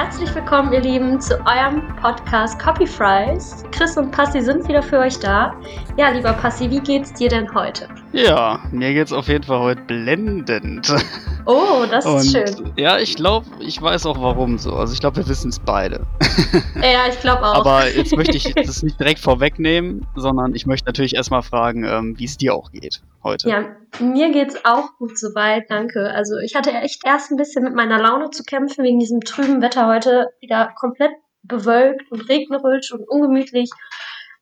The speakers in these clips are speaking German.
herzlich willkommen, ihr Lieben, zu eurem Podcast Copy Fries. Chris und Passi sind wieder für euch da. Ja, lieber Passi, wie geht's dir denn heute? Ja, mir geht's auf jeden Fall heute blendend. Oh, das ist Und, schön. Ja, ich glaube, ich weiß auch warum so. Also ich glaube, wir wissen es beide. Ja, ich glaube auch. Aber jetzt möchte ich das nicht direkt vorwegnehmen, sondern ich möchte natürlich erstmal fragen, ähm, wie es dir auch geht heute. ja, mir geht's auch gut soweit, danke. Also ich hatte echt erst ein bisschen mit meiner Laune zu kämpfen wegen diesem trüben Wetter heute. Wieder komplett bewölkt und regnerisch und ungemütlich.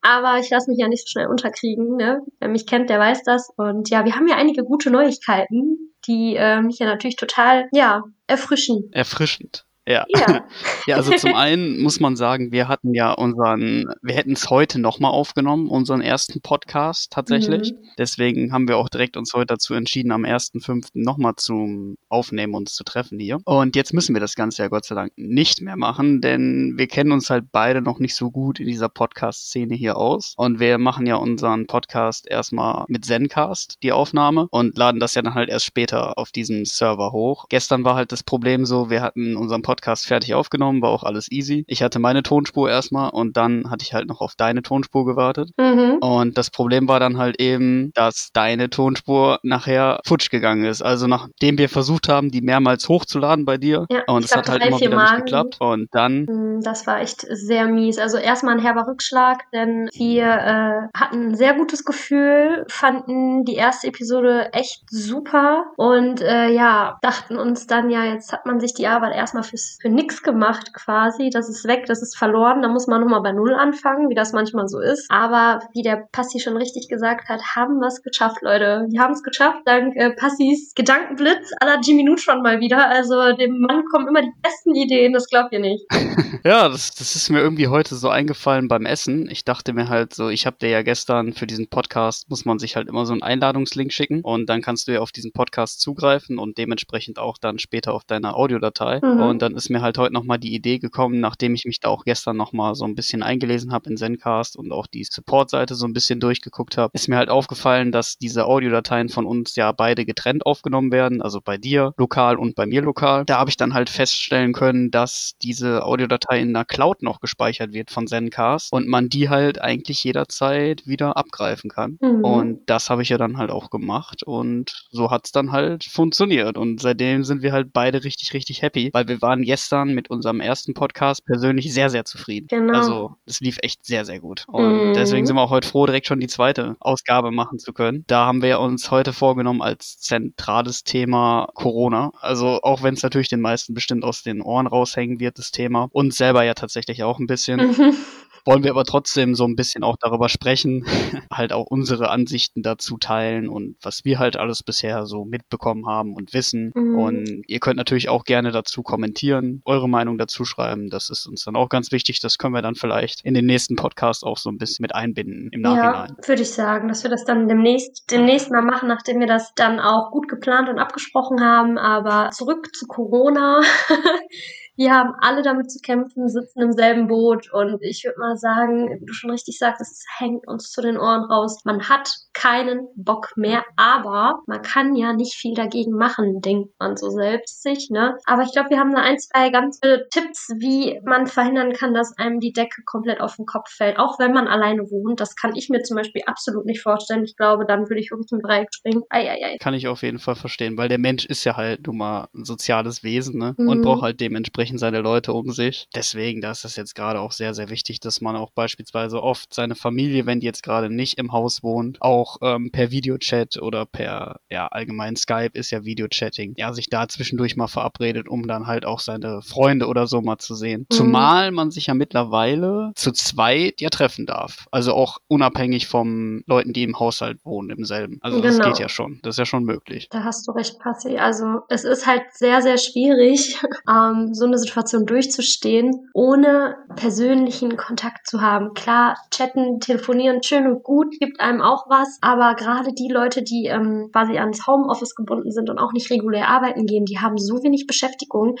Aber ich lasse mich ja nicht so schnell unterkriegen. Ne? Wer mich kennt, der weiß das. Und ja, wir haben ja einige gute Neuigkeiten, die äh, mich ja natürlich total, ja, erfrischen. Erfrischend. Ja. Ja. ja, also zum einen muss man sagen, wir hatten ja unseren, wir hätten es heute nochmal aufgenommen, unseren ersten Podcast tatsächlich. Mhm. Deswegen haben wir auch direkt uns heute dazu entschieden, am 1.5. nochmal zum Aufnehmen uns zu treffen hier. Und jetzt müssen wir das Ganze ja Gott sei Dank nicht mehr machen, denn wir kennen uns halt beide noch nicht so gut in dieser Podcast-Szene hier aus. Und wir machen ja unseren Podcast erstmal mit Zencast, die Aufnahme, und laden das ja dann halt erst später auf diesen Server hoch. Gestern war halt das Problem so, wir hatten unseren Podcast fertig aufgenommen, war auch alles easy. Ich hatte meine Tonspur erstmal und dann hatte ich halt noch auf deine Tonspur gewartet. Mhm. Und das Problem war dann halt eben, dass deine Tonspur nachher futsch gegangen ist. Also nachdem wir versucht haben, die mehrmals hochzuladen bei dir Ja, und es hat halt immer wieder Mal. nicht geklappt. Und dann Mm, Das war echt sehr mies. Also erstmal ein herber Rückschlag, denn wir äh, hatten ein sehr gutes Gefühl, fanden die erste Episode echt super und äh, ja, dachten uns dann ja, jetzt hat man sich die Arbeit erstmal fürs, für nix gemacht quasi. Das ist weg, das ist verloren. Da muss man nochmal bei Null anfangen, wie das manchmal so ist. Aber wie der Passi schon richtig gesagt hat, haben wir es geschafft, Leute. Wir haben es geschafft, dank äh, Passis Gedankenblitz la Jimmy Neutron mal wieder. Also dem Mann kommen immer die besten Ideen, das glaubt ihr nicht. Ja, das, das ist mir irgendwie heute so eingefallen beim Essen. Ich dachte mir halt so, ich habe dir ja gestern für diesen Podcast, muss man sich halt immer so einen Einladungslink schicken und dann kannst du ja auf diesen Podcast zugreifen und dementsprechend auch dann später auf deine Audiodatei. Mhm. Und dann ist mir halt heute nochmal die Idee gekommen, nachdem ich mich da auch gestern nochmal so ein bisschen eingelesen habe in Zencast und auch die Support-Seite so ein bisschen durchgeguckt habe, ist mir halt aufgefallen, dass diese Audiodateien von uns ja beide getrennt aufgenommen werden, also bei dir lokal und bei mir lokal. Da habe ich dann halt feststellen können, dass diese Audiodatei in einer Cloud noch gespeichert wird von Zencast und man die halt eigentlich jederzeit wieder abgreifen kann. Mhm. Und das habe ich ja dann halt auch gemacht und so hat's dann halt funktioniert. Und seitdem sind wir halt beide richtig, richtig happy, weil wir waren gestern mit unserem ersten Podcast persönlich sehr, sehr zufrieden. Genau. Also es lief echt sehr, sehr gut. Und Mhm. deswegen sind wir auch heute froh, direkt schon die zweite Ausgabe machen zu können. Da haben wir uns heute vorgenommen als zentrales Thema Corona. Also auch wenn es natürlich den meisten bestimmt aus den Ohren raushängen wird, das Thema. Uns selber ja tatsächlich auch ein bisschen Mhm. wollen wir aber trotzdem so ein bisschen auch darüber sprechen, halt auch unsere Ansichten dazu teilen und was wir halt alles bisher so mitbekommen haben und wissen. Mhm. Und ihr könnt natürlich auch gerne dazu kommentieren, eure Meinung dazu schreiben. Das ist uns dann auch ganz wichtig. Das können wir dann vielleicht in den nächsten Podcast auch so ein bisschen mit einbinden im Nachhinein. Ja, würde ich sagen, dass wir das dann demnächst, demnächst mal machen, nachdem wir das dann auch gut geplant und abgesprochen haben. Aber zurück zu Corona. Wir haben alle damit zu kämpfen, sitzen im selben Boot und ich würde mal sagen, wie du schon richtig sagst, es hängt uns zu den Ohren raus. Man hat keinen Bock mehr, aber man kann ja nicht viel dagegen machen, denkt man so selbst sich, ne? Aber ich glaube, wir haben da ein, zwei ganz viele Tipps, wie man verhindern kann, dass einem die Decke komplett auf den Kopf fällt, auch wenn man alleine wohnt. Das kann ich mir zum Beispiel absolut nicht vorstellen. Ich glaube, dann würde ich wirklich im Dreieck springen. Eieiei. Kann ich auf jeden Fall verstehen, weil der Mensch ist ja halt nun mal ein soziales Wesen ne? Mhm. und braucht halt dementsprechend seine Leute um sich. Deswegen, da ist es jetzt gerade auch sehr, sehr wichtig, dass man auch beispielsweise oft seine Familie, wenn die jetzt gerade nicht im Haus wohnt, auch ähm, per Videochat oder per, ja, allgemein Skype ist ja Videochatting, ja, sich da zwischendurch mal verabredet, um dann halt auch seine Freunde oder so mal zu sehen. Mhm. Zumal man sich ja mittlerweile zu zweit ja treffen darf. Also auch unabhängig vom Leuten, die im Haushalt wohnen, im selben. Also das Genau. geht ja schon. Das ist ja schon möglich. Da hast du recht, Passi. Also es ist halt sehr, sehr schwierig, ähm, so eine Situation durchzustehen, ohne persönlichen Kontakt zu haben. Klar, chatten, telefonieren, schön und gut, gibt einem auch was, aber gerade die Leute, die ähm, quasi ans Homeoffice gebunden sind und auch nicht regulär arbeiten gehen, die haben so wenig Beschäftigung.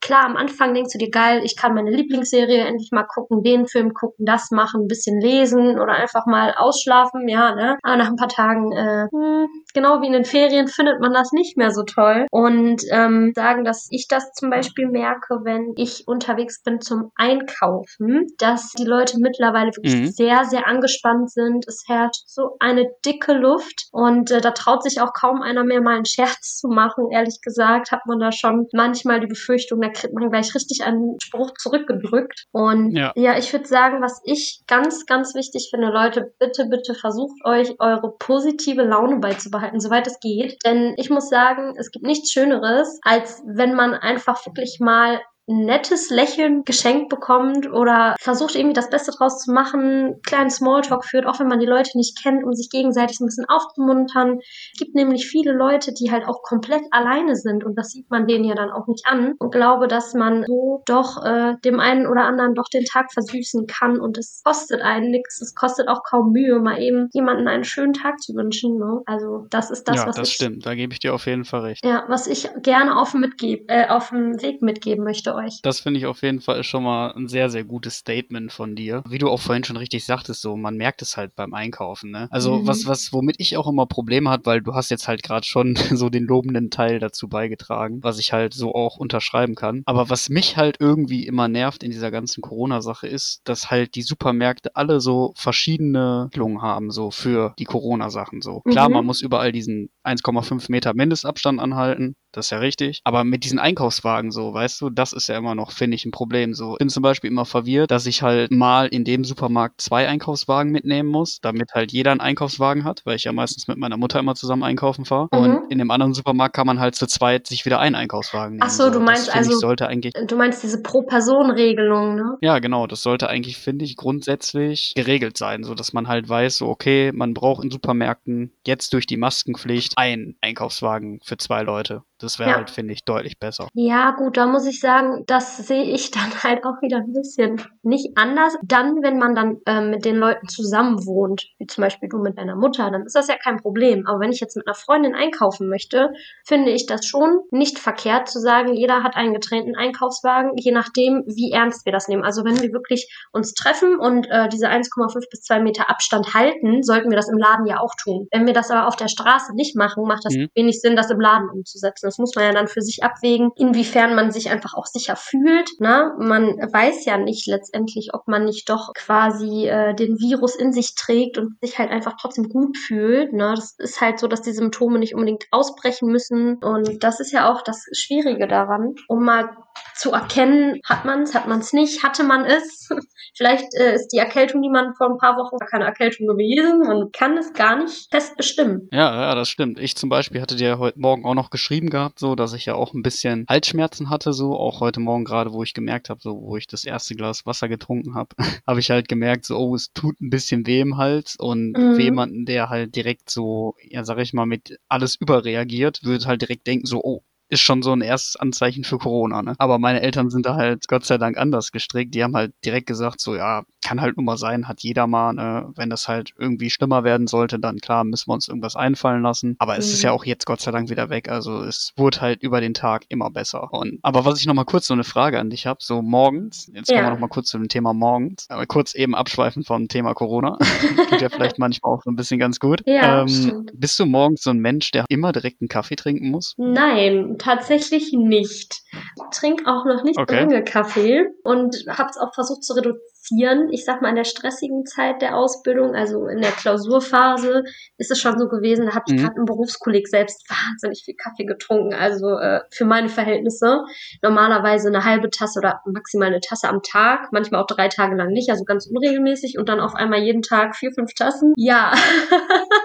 Klar, am Anfang denkst du dir, geil, ich kann meine Lieblingsserie endlich mal gucken, den Film gucken, das machen, ein bisschen lesen oder einfach mal ausschlafen, ja, ne? Aber nach ein paar Tagen, äh, hm, genau wie in den Ferien findet man das nicht mehr so toll. Und ähm, sagen, dass ich das zum Beispiel merke, wenn ich unterwegs bin zum Einkaufen, dass die Leute mittlerweile wirklich mhm. sehr, sehr angespannt sind. Es herrscht so eine dicke Luft und äh, da traut sich auch kaum einer mehr mal einen Scherz zu machen. Ehrlich gesagt hat man da schon manchmal die Befürchtung, da kriegt man gleich richtig einen Spruch zurückgedrückt. Und ja, ja ich würde sagen, was ich ganz, ganz wichtig finde, Leute, bitte, bitte versucht euch eure positive Laune beizubehalten, soweit es geht. Denn ich muss sagen, es gibt nichts Schöneres, als wenn man einfach wirklich mal nettes Lächeln geschenkt bekommt oder versucht irgendwie das Beste draus zu machen, kleinen Smalltalk führt, auch wenn man die Leute nicht kennt, um sich gegenseitig ein bisschen aufzumuntern. Es gibt nämlich viele Leute, die halt auch komplett alleine sind und das sieht man denen ja dann auch nicht an und glaube, dass man so doch äh, dem einen oder anderen doch den Tag versüßen kann und es kostet einen nichts, es kostet auch kaum Mühe, mal eben jemanden einen schönen Tag zu wünschen. Ne? Also das ist das, ja, was das ich, stimmt, da gebe ich dir auf jeden Fall recht. Ja, was ich gerne auf mitgeb, äh, auf dem Weg mitgeben möchte euch. Das finde ich auf jeden Fall schon mal ein sehr, sehr gutes Statement von dir. Wie du auch vorhin schon richtig sagtest, so, man merkt es halt beim Einkaufen, ne? Also, mhm. was, was, womit ich auch immer Probleme hat, weil du hast jetzt halt gerade schon so den lobenden Teil dazu beigetragen, was ich halt so auch unterschreiben kann. Aber was mich halt irgendwie immer nervt in dieser ganzen Corona-Sache ist, dass halt die Supermärkte alle so verschiedene Regelungen haben, so für die Corona-Sachen, so. Klar, mhm. man muss überall diesen 1,5 Meter Mindestabstand anhalten, das ist ja richtig. Aber mit diesen Einkaufswagen so, weißt du, das ist ja immer noch, finde ich, ein Problem. So, ich bin zum Beispiel immer verwirrt, dass ich halt mal in dem Supermarkt zwei Einkaufswagen mitnehmen muss, damit halt jeder einen Einkaufswagen hat, weil ich ja meistens mit meiner Mutter immer zusammen einkaufen fahre. Mhm. Und in dem anderen Supermarkt kann man halt zu zweit sich wieder einen Einkaufswagen nehmen. Ach so, du meinst das, also, ich, sollte eigentlich, du meinst diese Pro-Person-Regelung, ne? Ja, genau. Das sollte eigentlich, finde ich, grundsätzlich geregelt sein, so dass man halt weiß, so, okay, man braucht in Supermärkten jetzt durch die Maskenpflicht einen Einkaufswagen für zwei Leute. Das wäre ja. halt, finde ich, deutlich besser. Ja, gut, da muss ich sagen, das sehe ich dann halt auch wieder ein bisschen nicht anders. Dann, wenn man dann ähm, mit den Leuten zusammen wohnt, wie zum Beispiel du mit deiner Mutter, dann ist das ja kein Problem. Aber wenn ich jetzt mit einer Freundin einkaufen möchte, finde ich das schon nicht verkehrt zu sagen, jeder hat einen getrennten Einkaufswagen, je nachdem, wie ernst wir das nehmen. Also wenn wir wirklich uns treffen und äh, diese 1,5 bis 2 Meter Abstand halten, sollten wir das im Laden ja auch tun. Wenn wir das aber auf der Straße nicht machen, macht das mhm. wenig Sinn, das im Laden umzusetzen. Das muss man ja dann für sich abwägen, inwiefern man sich einfach auch sicher fühlt. Ne? Man weiß ja nicht letztendlich, ob man nicht doch quasi äh, den Virus in sich trägt und sich halt einfach trotzdem gut fühlt. Ne? Das ist halt so, dass die Symptome nicht unbedingt ausbrechen müssen. Und das ist ja auch das Schwierige daran, um mal zu erkennen, hat man es, hat man es nicht, hatte man es. Vielleicht äh, ist die Erkältung, die man vor ein paar Wochen keine Erkältung gewesen. Man kann es gar nicht fest bestimmen. Ja, ja, das stimmt. Ich zum Beispiel hatte dir heute Morgen auch noch geschrieben gehabt, so, dass ich ja auch ein bisschen Halsschmerzen hatte, so, auch heute Morgen gerade, wo ich gemerkt habe, so, wo ich das erste Glas Wasser getrunken habe, habe ich halt gemerkt, so, oh, es tut ein bisschen weh im Hals und mhm. für jemanden, der halt direkt so, ja, sag ich mal, mit alles überreagiert, würde halt direkt denken, so, oh, ist schon so ein erstes Anzeichen für Corona. Ne? Aber meine Eltern sind da halt Gott sei Dank anders gestrickt. Die haben halt direkt gesagt, so ja, kann halt nur mal sein, hat jeder mal. Ne? Wenn das halt irgendwie schlimmer werden sollte, dann klar müssen wir uns irgendwas einfallen lassen. Aber mhm. es ist ja mhm. auch jetzt Gott sei Dank wieder weg. Also es wurde halt über den Tag immer besser. Und aber was ich noch mal kurz so eine Frage an dich habe, so morgens, jetzt ja. kommen wir noch mal kurz zu dem Thema morgens, aber kurz eben abschweifen vom Thema Corona. Tut ja vielleicht manchmal auch so ein bisschen ganz gut. Ja, ähm, bist du morgens so ein Mensch, der immer direkt einen Kaffee trinken muss? Nein, tatsächlich nicht. Ich trinke auch noch nicht okay. lange Kaffee und habe es auch versucht zu reduzieren reduzieren. Ich sag mal, in der stressigen Zeit der Ausbildung, also in der Klausurphase, ist es schon so gewesen, da habe ich mhm. gerade im Berufskolleg selbst wahnsinnig viel Kaffee getrunken. Also äh, für meine Verhältnisse normalerweise eine halbe Tasse oder maximal eine Tasse am Tag, manchmal auch drei Tage lang nicht, also ganz unregelmäßig und dann auf einmal jeden Tag vier, fünf Tassen. Ja.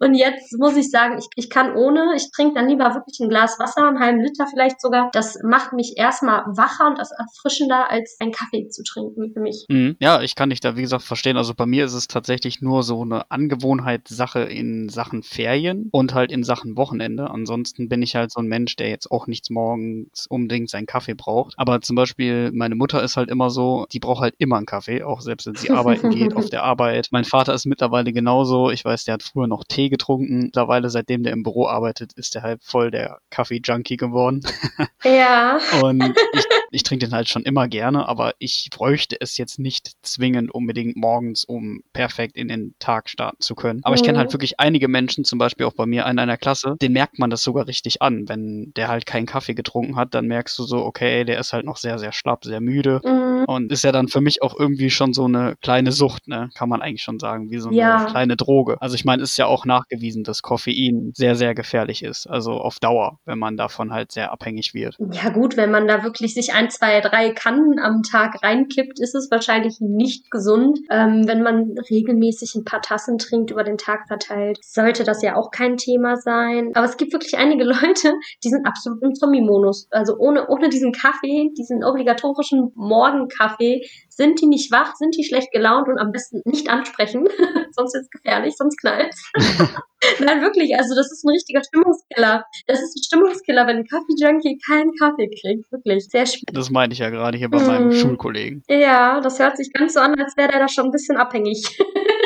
und jetzt muss ich sagen, ich, ich kann ohne, ich trinke dann lieber wirklich ein Glas Wasser, einen halben Liter vielleicht sogar. Das macht mich erstmal wacher und das erfrischender als ein Kaffee zu trinken für mich. Mhm. Ja, ich kann dich da, wie gesagt, verstehen. Also bei mir ist es tatsächlich nur so eine Angewohnheitssache in Sachen Ferien und halt in Sachen Wochenende. Ansonsten bin ich halt so ein Mensch, der jetzt auch nichts morgens unbedingt seinen Kaffee braucht. Aber zum Beispiel meine Mutter ist halt immer so, die braucht halt immer einen Kaffee, auch selbst wenn sie arbeiten geht, auf der Arbeit. Mein Vater ist mittlerweile genauso. Ich weiß, der hat früher nur noch Tee getrunken. Mittlerweile, seitdem der im Büro arbeitet, ist er halt voll der Kaffee-Junkie geworden. Ja. Und ich, ich trinke den halt schon immer gerne, aber ich bräuchte es jetzt nicht zwingend unbedingt morgens, um perfekt in den Tag starten zu können. Aber ich kenne halt Mhm. wirklich einige Menschen, zum Beispiel auch bei mir in einer Klasse, den merkt man das sogar richtig an. Wenn der halt keinen Kaffee getrunken hat, dann merkst du so, okay, der ist halt noch sehr, sehr schlapp, sehr müde. Mhm. Und ist ja dann für mich auch irgendwie schon so eine kleine Sucht, ne? Kann man eigentlich schon sagen, wie so eine Ja. kleine Droge. Also ich meine, ist ja auch nachgewiesen, dass Koffein sehr, sehr gefährlich ist. Also auf Dauer, wenn man davon halt sehr abhängig wird. Ja gut, wenn man da wirklich sich ein, zwei, drei Kannen am Tag reinkippt, ist es wahrscheinlich nicht gesund. Ähm, wenn man regelmäßig ein paar Tassen trinkt über den Tag verteilt, sollte das ja auch kein Thema sein. Aber es gibt wirklich einige Leute, die sind absolut im Zombie-Modus. Also ohne, ohne diesen Kaffee, diesen obligatorischen Morgenkaffee, sind die nicht wach, sind die schlecht gelaunt und am besten nicht ansprechen. sonst ist es gefährlich, sonst knallt Nein, wirklich, also das ist ein richtiger Stimmungskiller. Das ist ein Stimmungskiller, wenn ein Kaffee-Junkie keinen Kaffee kriegt. Wirklich, sehr schwierig. Das meinte ich ja gerade hier bei meinem Mhm. Schulkollegen. Ja, das hört sich ganz so an, als wäre der da schon ein bisschen abhängig.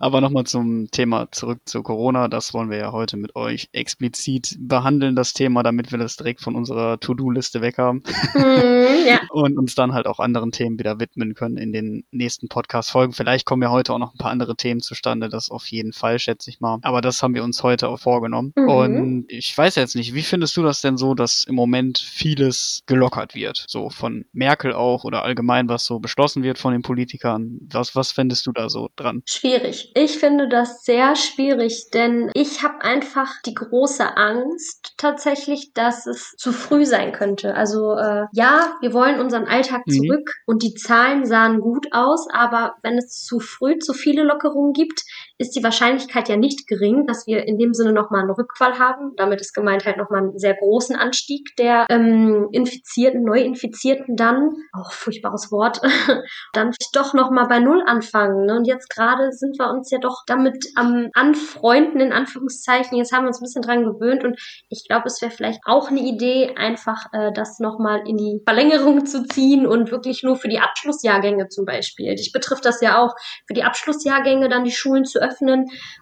Aber nochmal zum Thema zurück zu Corona. Das wollen wir ja heute mit euch explizit behandeln, das Thema, damit wir das direkt von unserer To-Do-Liste weg haben Hm, ja. und uns dann halt auch anderen Themen wieder widmen können in den nächsten Podcast-Folgen. Vielleicht kommen ja heute auch noch ein paar andere Themen zustande, das auf jeden Fall, schätze ich mal. Aber das haben wir uns heute auch vorgenommen. Mhm. Und ich weiß jetzt nicht, wie findest du das denn so, dass im Moment vieles gelockert wird? So von Merkel auch oder allgemein, was so beschlossen wird von den Politikern. Was, was fändest du da so dran? Schwierig. Ich finde das sehr schwierig, denn ich habe einfach die große Angst tatsächlich, dass es zu früh sein könnte. Also äh, ja, wir wollen unseren Alltag Mhm. zurück und die Zahlen sahen gut aus, aber wenn es zu früh zu viele Lockerungen gibt, ist die Wahrscheinlichkeit ja nicht gering, dass wir in dem Sinne nochmal einen Rückfall haben. Damit ist gemeint halt nochmal einen sehr großen Anstieg der ähm, Infizierten, Neuinfizierten dann, auch furchtbares Wort, dann doch nochmal bei Null anfangen. Ne? Und jetzt gerade sind wir uns ja doch damit am Anfreunden, in Anführungszeichen. Jetzt haben wir uns ein bisschen dran gewöhnt und ich glaube, es wäre vielleicht auch eine Idee, einfach äh, das nochmal in die Verlängerung zu ziehen und wirklich nur für die Abschlussjahrgänge zum Beispiel. Dich betrifft das ja auch, für die Abschlussjahrgänge dann die Schulen zu öffnen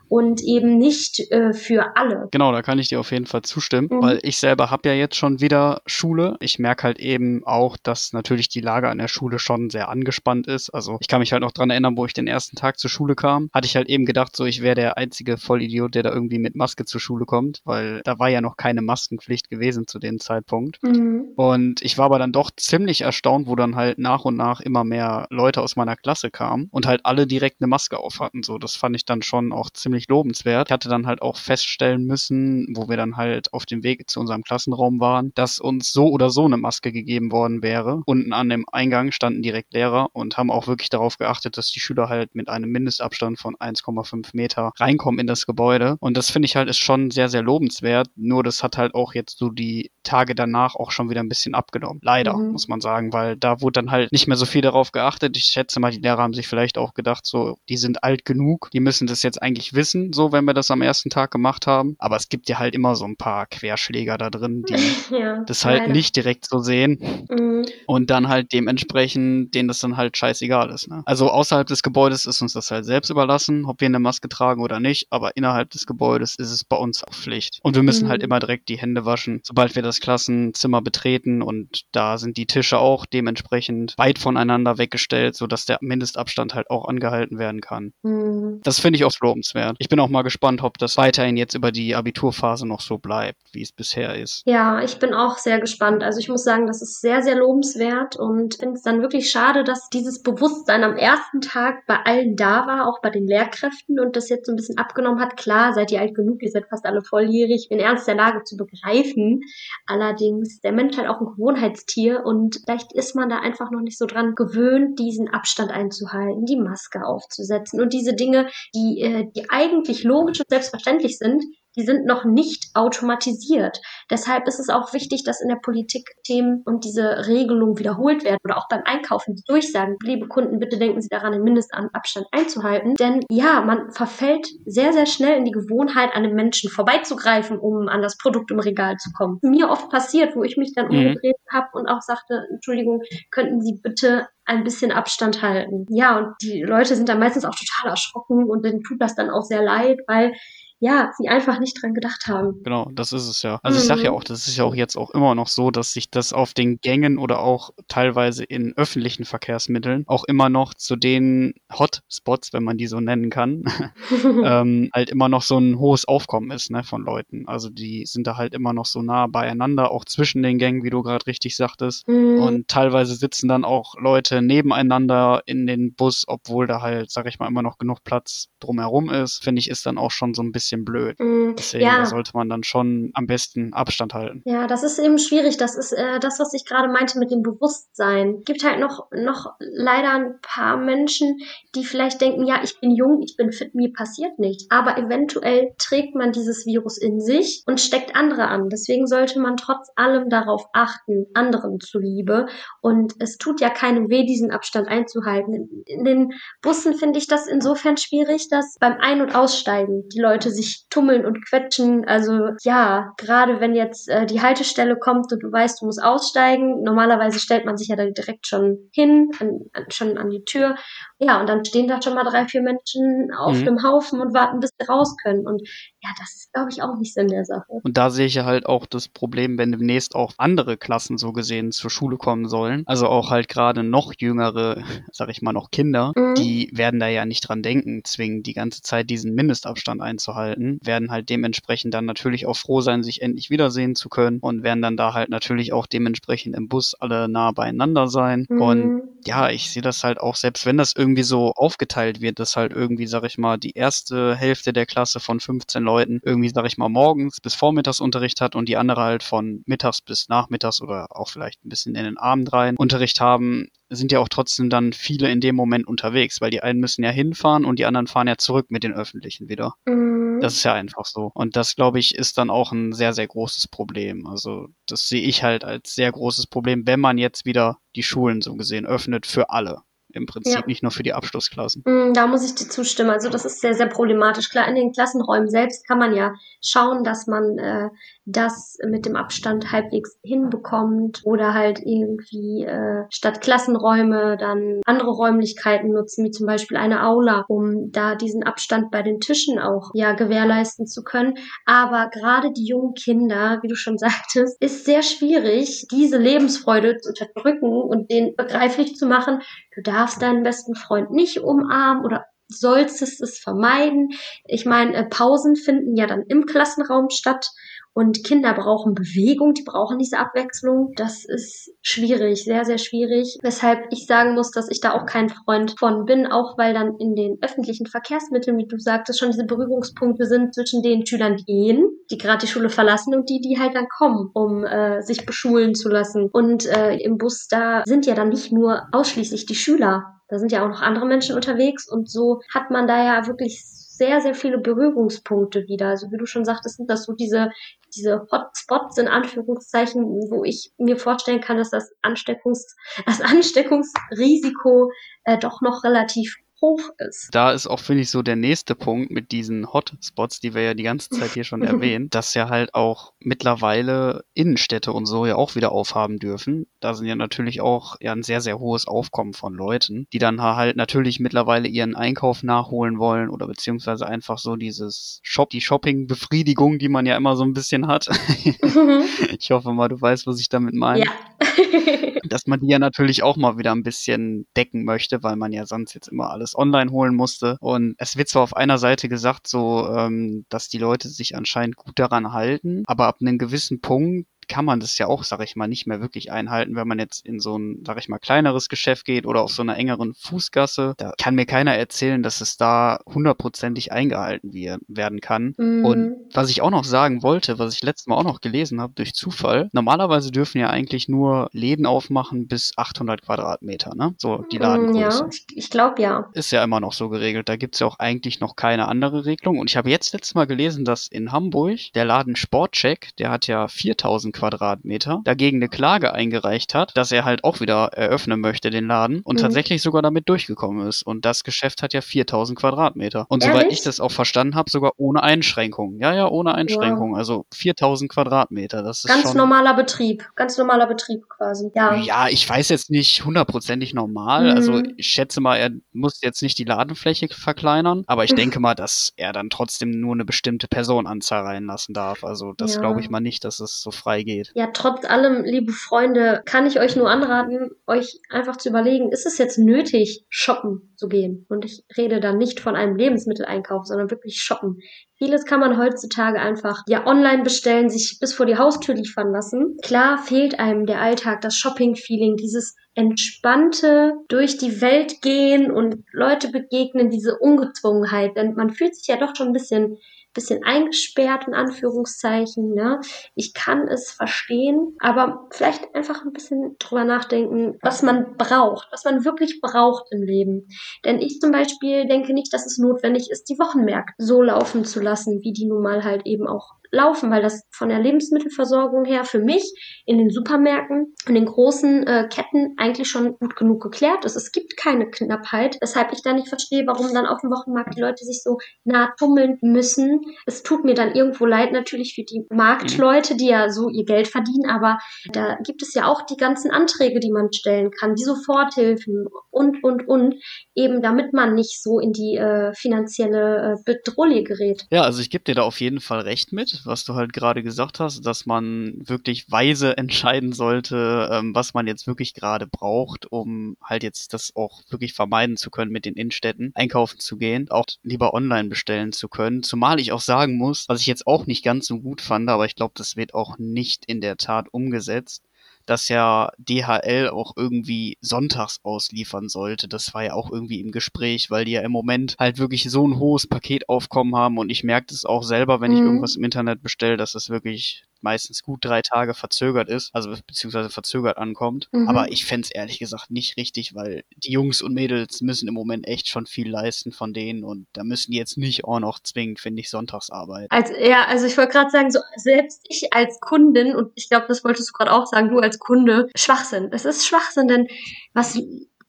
und eben nicht äh, für alle. Genau, da kann ich dir auf jeden Fall zustimmen, Mhm. weil ich selber habe ja jetzt schon wieder Schule. Ich merke halt eben auch, dass natürlich die Lage an der Schule schon sehr angespannt ist. Also ich kann mich halt noch dran erinnern, wo ich den ersten Tag zur Schule kam, hatte ich halt eben gedacht, so ich wäre der einzige Vollidiot, der da irgendwie mit Maske zur Schule kommt, weil da war ja noch keine Maskenpflicht gewesen zu dem Zeitpunkt. Mhm. Und ich war aber dann doch ziemlich erstaunt, wo dann halt nach und nach immer mehr Leute aus meiner Klasse kamen und halt alle direkt eine Maske auf hatten. So, das fand ich dann schon auch ziemlich lobenswert. Ich hatte dann halt auch feststellen müssen, wo wir dann halt auf dem Weg zu unserem Klassenraum waren, dass uns so oder so eine Maske gegeben worden wäre. Unten an dem Eingang standen direkt Lehrer und haben auch wirklich darauf geachtet, dass die Schüler halt mit einem Mindestabstand von 1,5 Meter reinkommen in das Gebäude. Und das finde ich halt ist schon sehr, sehr lobenswert. Nur das hat halt auch jetzt so die Tage danach auch schon wieder ein bisschen abgenommen. Leider, Mhm. muss man sagen, weil da wurde dann halt nicht mehr so viel darauf geachtet. Ich schätze mal, die Lehrer haben sich vielleicht auch gedacht, so, die sind alt genug, die müssen das jetzt eigentlich wissen, so, wenn wir das am ersten Tag gemacht haben. Aber es gibt ja halt immer so ein paar Querschläger da drin, die Ja, das halt leider. nicht direkt so sehen Mhm. und dann halt dementsprechend denen das dann halt scheißegal ist. Ne? Also außerhalb des Gebäudes ist uns das halt selbst überlassen, ob wir eine Maske tragen oder nicht, aber innerhalb des Gebäudes ist es bei uns auch Pflicht. Und wir müssen Mhm. halt immer direkt die Hände waschen, sobald wir das Klassenzimmer betreten und da sind die Tische auch dementsprechend weit voneinander weggestellt, sodass der Mindestabstand halt auch angehalten werden kann. Mhm. Das finde ich auch lobenswert. Ich bin auch mal gespannt, ob das weiterhin jetzt über die Abiturphase noch so bleibt, wie es bisher ist. Ja, ich bin auch sehr gespannt. Also ich muss sagen, das ist sehr, sehr lobenswert und finde es dann wirklich schade, dass dieses Bewusstsein am ersten Tag bei allen da war, auch bei den Lehrkräften und das jetzt so ein bisschen abgenommen hat. Klar, seid ihr alt genug, ihr seid fast alle volljährig, den Ernst der Lage zu begreifen. Allerdings, der Mensch halt auch ein Gewohnheitstier und vielleicht ist man da einfach noch nicht so dran gewöhnt, diesen Abstand einzuhalten, die Maske aufzusetzen und diese Dinge, die, äh, die eigentlich logisch und selbstverständlich sind, die sind noch nicht automatisiert. Deshalb ist es auch wichtig, dass in der Politik Themen und diese Regelungen wiederholt werden oder auch beim Einkaufen die Durchsagen, liebe Kunden, bitte denken Sie daran, den Mindestabstand einzuhalten. Denn ja, man verfällt sehr, sehr schnell in die Gewohnheit, an den Menschen vorbeizugreifen, um an das Produkt im Regal zu kommen. Mir oft passiert, wo ich mich dann Mhm. umgedreht habe und auch sagte, Entschuldigung, könnten Sie bitte ein bisschen Abstand halten. Ja, und die Leute sind dann meistens auch total erschrocken und denen tut das dann auch sehr leid, weil ja, sie einfach nicht dran gedacht haben. Genau, das ist es ja. Also mhm. ich sage ja auch, das ist ja auch jetzt auch immer noch so, dass sich das auf den Gängen oder auch teilweise in öffentlichen Verkehrsmitteln auch immer noch zu den Hotspots, wenn man die so nennen kann, ähm, halt immer noch so ein hohes Aufkommen ist ne, von Leuten. Also die sind da halt immer noch so nah beieinander, auch zwischen den Gängen, wie du gerade richtig sagtest. Mhm. Und teilweise sitzen dann auch Leute nebeneinander in den Bus, obwohl da halt, sag ich mal, immer noch genug Platz drumherum ist. Finde ich, ist dann auch schon so ein bisschen blöd. Mhm. Deswegen ja. sollte man dann schon am besten Abstand halten. Ja, das ist eben schwierig. Das ist äh, das, was ich gerade meinte mit dem Bewusstsein. Es gibt halt noch, noch leider ein paar Menschen, die vielleicht denken, ja, ich bin jung, ich bin fit, mir passiert nichts. Aber eventuell trägt man dieses Virus in sich und steckt andere an. Deswegen sollte man trotz allem darauf achten, anderen zuliebe. Und es tut ja keinem weh, diesen Abstand einzuhalten. In den Bussen finde ich das insofern schwierig, dass beim Ein- und Aussteigen die Leute sich tummeln und quetschen. Also ja, gerade wenn jetzt äh, die Haltestelle kommt und du weißt, du musst aussteigen, normalerweise stellt man sich ja da direkt schon hin, an, an, schon an die Tür. Ja, und dann stehen da schon mal drei, vier Menschen auf mhm. einem Haufen und warten, bis sie raus können. Und ja, das ist, glaube ich, auch nicht Sinn der Sache. Und da sehe ich ja halt auch das Problem, wenn demnächst auch andere Klassen so gesehen zur Schule kommen sollen. Also auch halt gerade noch jüngere, sag ich mal, noch Kinder, mhm. die werden da ja nicht dran denken, zwingen die ganze Zeit diesen Mindestabstand einzuhalten, werden halt dementsprechend dann natürlich auch froh sein, sich endlich wiedersehen zu können und werden dann da halt natürlich auch dementsprechend im Bus alle nah beieinander sein. Mhm. Und ja, ich sehe das halt auch, selbst wenn das irgendwie so aufgeteilt wird, dass halt irgendwie, sag ich mal, die erste Hälfte der Klasse von 15 Leuten irgendwie, sag ich mal, morgens bis vormittags Unterricht hat und die andere halt von mittags bis nachmittags oder auch vielleicht ein bisschen in den Abend rein Unterricht haben, sind ja auch trotzdem dann viele in dem Moment unterwegs, weil die einen müssen ja hinfahren und die anderen fahren ja zurück mit den Öffentlichen wieder. Mhm. Das ist ja einfach so. Und das, glaube ich, ist dann auch ein sehr, sehr großes Problem. Also das sehe ich halt als sehr großes Problem, wenn man jetzt wieder die Schulen so gesehen öffnet für alle im Prinzip, ja. nicht nur für die Abschlussklassen. Mm, da muss ich dir zustimmen. Also das ist sehr, sehr problematisch. Klar, in den Klassenräumen selbst kann man ja schauen, dass man äh, das mit dem Abstand halbwegs hinbekommt oder halt irgendwie äh, statt Klassenräume dann andere Räumlichkeiten nutzen, wie zum Beispiel eine Aula, um da diesen Abstand bei den Tischen auch ja gewährleisten zu können. Aber gerade die jungen Kinder, wie du schon sagtest, ist sehr schwierig, diese Lebensfreude zu unterdrücken und denen begreiflich zu machen, du darfst deinen besten Freund nicht umarmen oder solltest es vermeiden. Ich meine, äh, Pausen finden ja dann im Klassenraum statt. Und Kinder brauchen Bewegung, die brauchen diese Abwechslung. Das ist schwierig, sehr, sehr schwierig. Weshalb ich sagen muss, dass ich da auch kein Freund von bin, auch weil dann in den öffentlichen Verkehrsmitteln, wie du sagtest, schon diese Berührungspunkte sind zwischen den Schülern, die gehen, die gerade die Schule verlassen und die, die halt dann kommen, um äh, sich beschulen zu lassen. Und äh, im Bus, da sind ja dann nicht nur ausschließlich die Schüler. Da sind ja auch noch andere Menschen unterwegs und so hat man da ja wirklich sehr, sehr viele Berührungspunkte wieder. Also wie du schon sagtest, sind das so diese, diese Hotspots in Anführungszeichen, wo ich mir vorstellen kann, dass das Ansteckungs, das Ansteckungsrisiko äh, doch noch relativ hoch ist. Da ist auch, finde ich, so der nächste Punkt mit diesen Hotspots, die wir ja die ganze Zeit hier schon erwähnen, dass ja halt auch mittlerweile Innenstädte und so ja auch wieder aufhaben dürfen. Da sind ja natürlich auch ja ein sehr, sehr hohes Aufkommen von Leuten, die dann halt natürlich mittlerweile ihren Einkauf nachholen wollen oder beziehungsweise einfach so dieses Shop, die Shopping-Befriedigung, die man ja immer so ein bisschen hat. ich hoffe mal, du weißt, was ich damit meine. Ja. dass man die ja natürlich auch mal wieder ein bisschen decken möchte, weil man ja sonst jetzt immer alles online holen musste. Und es wird zwar auf einer Seite gesagt, so, ähm, dass die Leute sich anscheinend gut daran halten, aber ab einem gewissen Punkt kann man das ja auch, sag ich mal, nicht mehr wirklich einhalten, wenn man jetzt in so ein, sag ich mal, kleineres Geschäft geht oder auf so einer engeren Fußgasse. Da kann mir keiner erzählen, dass es da hundertprozentig eingehalten werden kann. Mhm. Und was ich auch noch sagen wollte, was ich letztes Mal auch noch gelesen habe durch Zufall, normalerweise dürfen ja eigentlich nur Läden aufmachen bis 800 Quadratmeter, ne? So die Ladengröße. Ja, ich glaube ja. Ist ja immer noch so geregelt. Da gibt's ja auch eigentlich noch keine andere Regelung. Und ich habe jetzt letztes Mal gelesen, dass in Hamburg der Laden Sportcheck, der hat ja 4000 Quadratmeter, dagegen eine Klage eingereicht hat, dass er halt auch wieder eröffnen möchte, den Laden, und mhm. tatsächlich sogar damit durchgekommen ist. Und das Geschäft hat ja 4000 Quadratmeter. Und Ehrlich? soweit ich das auch verstanden habe, sogar ohne Einschränkungen. Ja, ja, ohne Einschränkungen. Ja. Also 4000 Quadratmeter. Das ist ganz schon normaler Betrieb. Ganz normaler Betrieb quasi. Ja. Ja, ich weiß jetzt nicht hundertprozentig normal. Also mhm. Also ich schätze mal, er muss jetzt nicht die Ladenfläche verkleinern, aber ich denke mal, dass er dann trotzdem nur eine bestimmte Personenanzahl reinlassen darf. Also das ja. glaube ich mal nicht, dass es so frei geht. Ja, trotz allem, liebe Freunde, kann ich euch nur anraten, euch einfach zu überlegen, ist es jetzt nötig, shoppen zu gehen? Und ich rede dann nicht von einem Lebensmitteleinkauf, sondern wirklich shoppen. Vieles kann man heutzutage einfach ja online bestellen, sich bis vor die Haustür liefern lassen. Klar fehlt einem der Alltag, das Shopping-Feeling, dieses entspannte durch die Welt gehen und Leute begegnen, diese Ungezwungenheit. Denn man fühlt sich ja doch schon ein bisschen bisschen eingesperrt, in Anführungszeichen. Ne? Ich kann es verstehen, aber vielleicht einfach ein bisschen drüber nachdenken, was man braucht, was man wirklich braucht im Leben. Denn ich zum Beispiel denke nicht, dass es notwendig ist, die Wochenmärkte so laufen zu lassen, wie die nun mal halt eben auch laufen, weil das von der Lebensmittelversorgung her für mich in den Supermärkten und den großen äh, Ketten eigentlich schon gut genug geklärt ist. Es gibt keine Knappheit, weshalb ich da nicht verstehe, warum dann auf dem Wochenmarkt die Leute sich so nah tummeln müssen. Es tut mir dann irgendwo leid natürlich für die Marktleute, die ja so ihr Geld verdienen, aber da gibt es ja auch die ganzen Anträge, die man stellen kann, die Soforthilfen und, und, und, eben damit man nicht so in die äh, finanzielle äh, Bedrohung gerät. Ja, also ich gebe dir da auf jeden Fall recht mit was du halt gerade gesagt hast, dass man wirklich weise entscheiden sollte, ähm, was man jetzt wirklich gerade braucht, um halt jetzt das auch wirklich vermeiden zu können, mit den Innenstädten einkaufen zu gehen, auch lieber online bestellen zu können. Zumal ich auch sagen muss, was ich jetzt auch nicht ganz so gut fand, aber ich glaube, das wird auch nicht in der Tat umgesetzt dass ja DHL auch irgendwie sonntags ausliefern sollte. Das war ja auch irgendwie im Gespräch, weil die ja im Moment halt wirklich so ein hohes Paketaufkommen haben und ich merke das auch selber, wenn ich mhm. irgendwas im Internet bestelle, dass das wirklich meistens gut drei Tage verzögert ist, also beziehungsweise verzögert ankommt. Mhm. Aber ich fände es ehrlich gesagt nicht richtig, weil die Jungs und Mädels müssen im Moment echt schon viel leisten von denen und da müssen die jetzt nicht auch noch zwingend, finde ich, sonntags arbeiten. Also, ja, also ich wollte gerade sagen, so selbst ich als Kundin, und ich glaube, das wolltest du gerade auch sagen, du als Kunde, Schwachsinn. Es ist Schwachsinn, denn was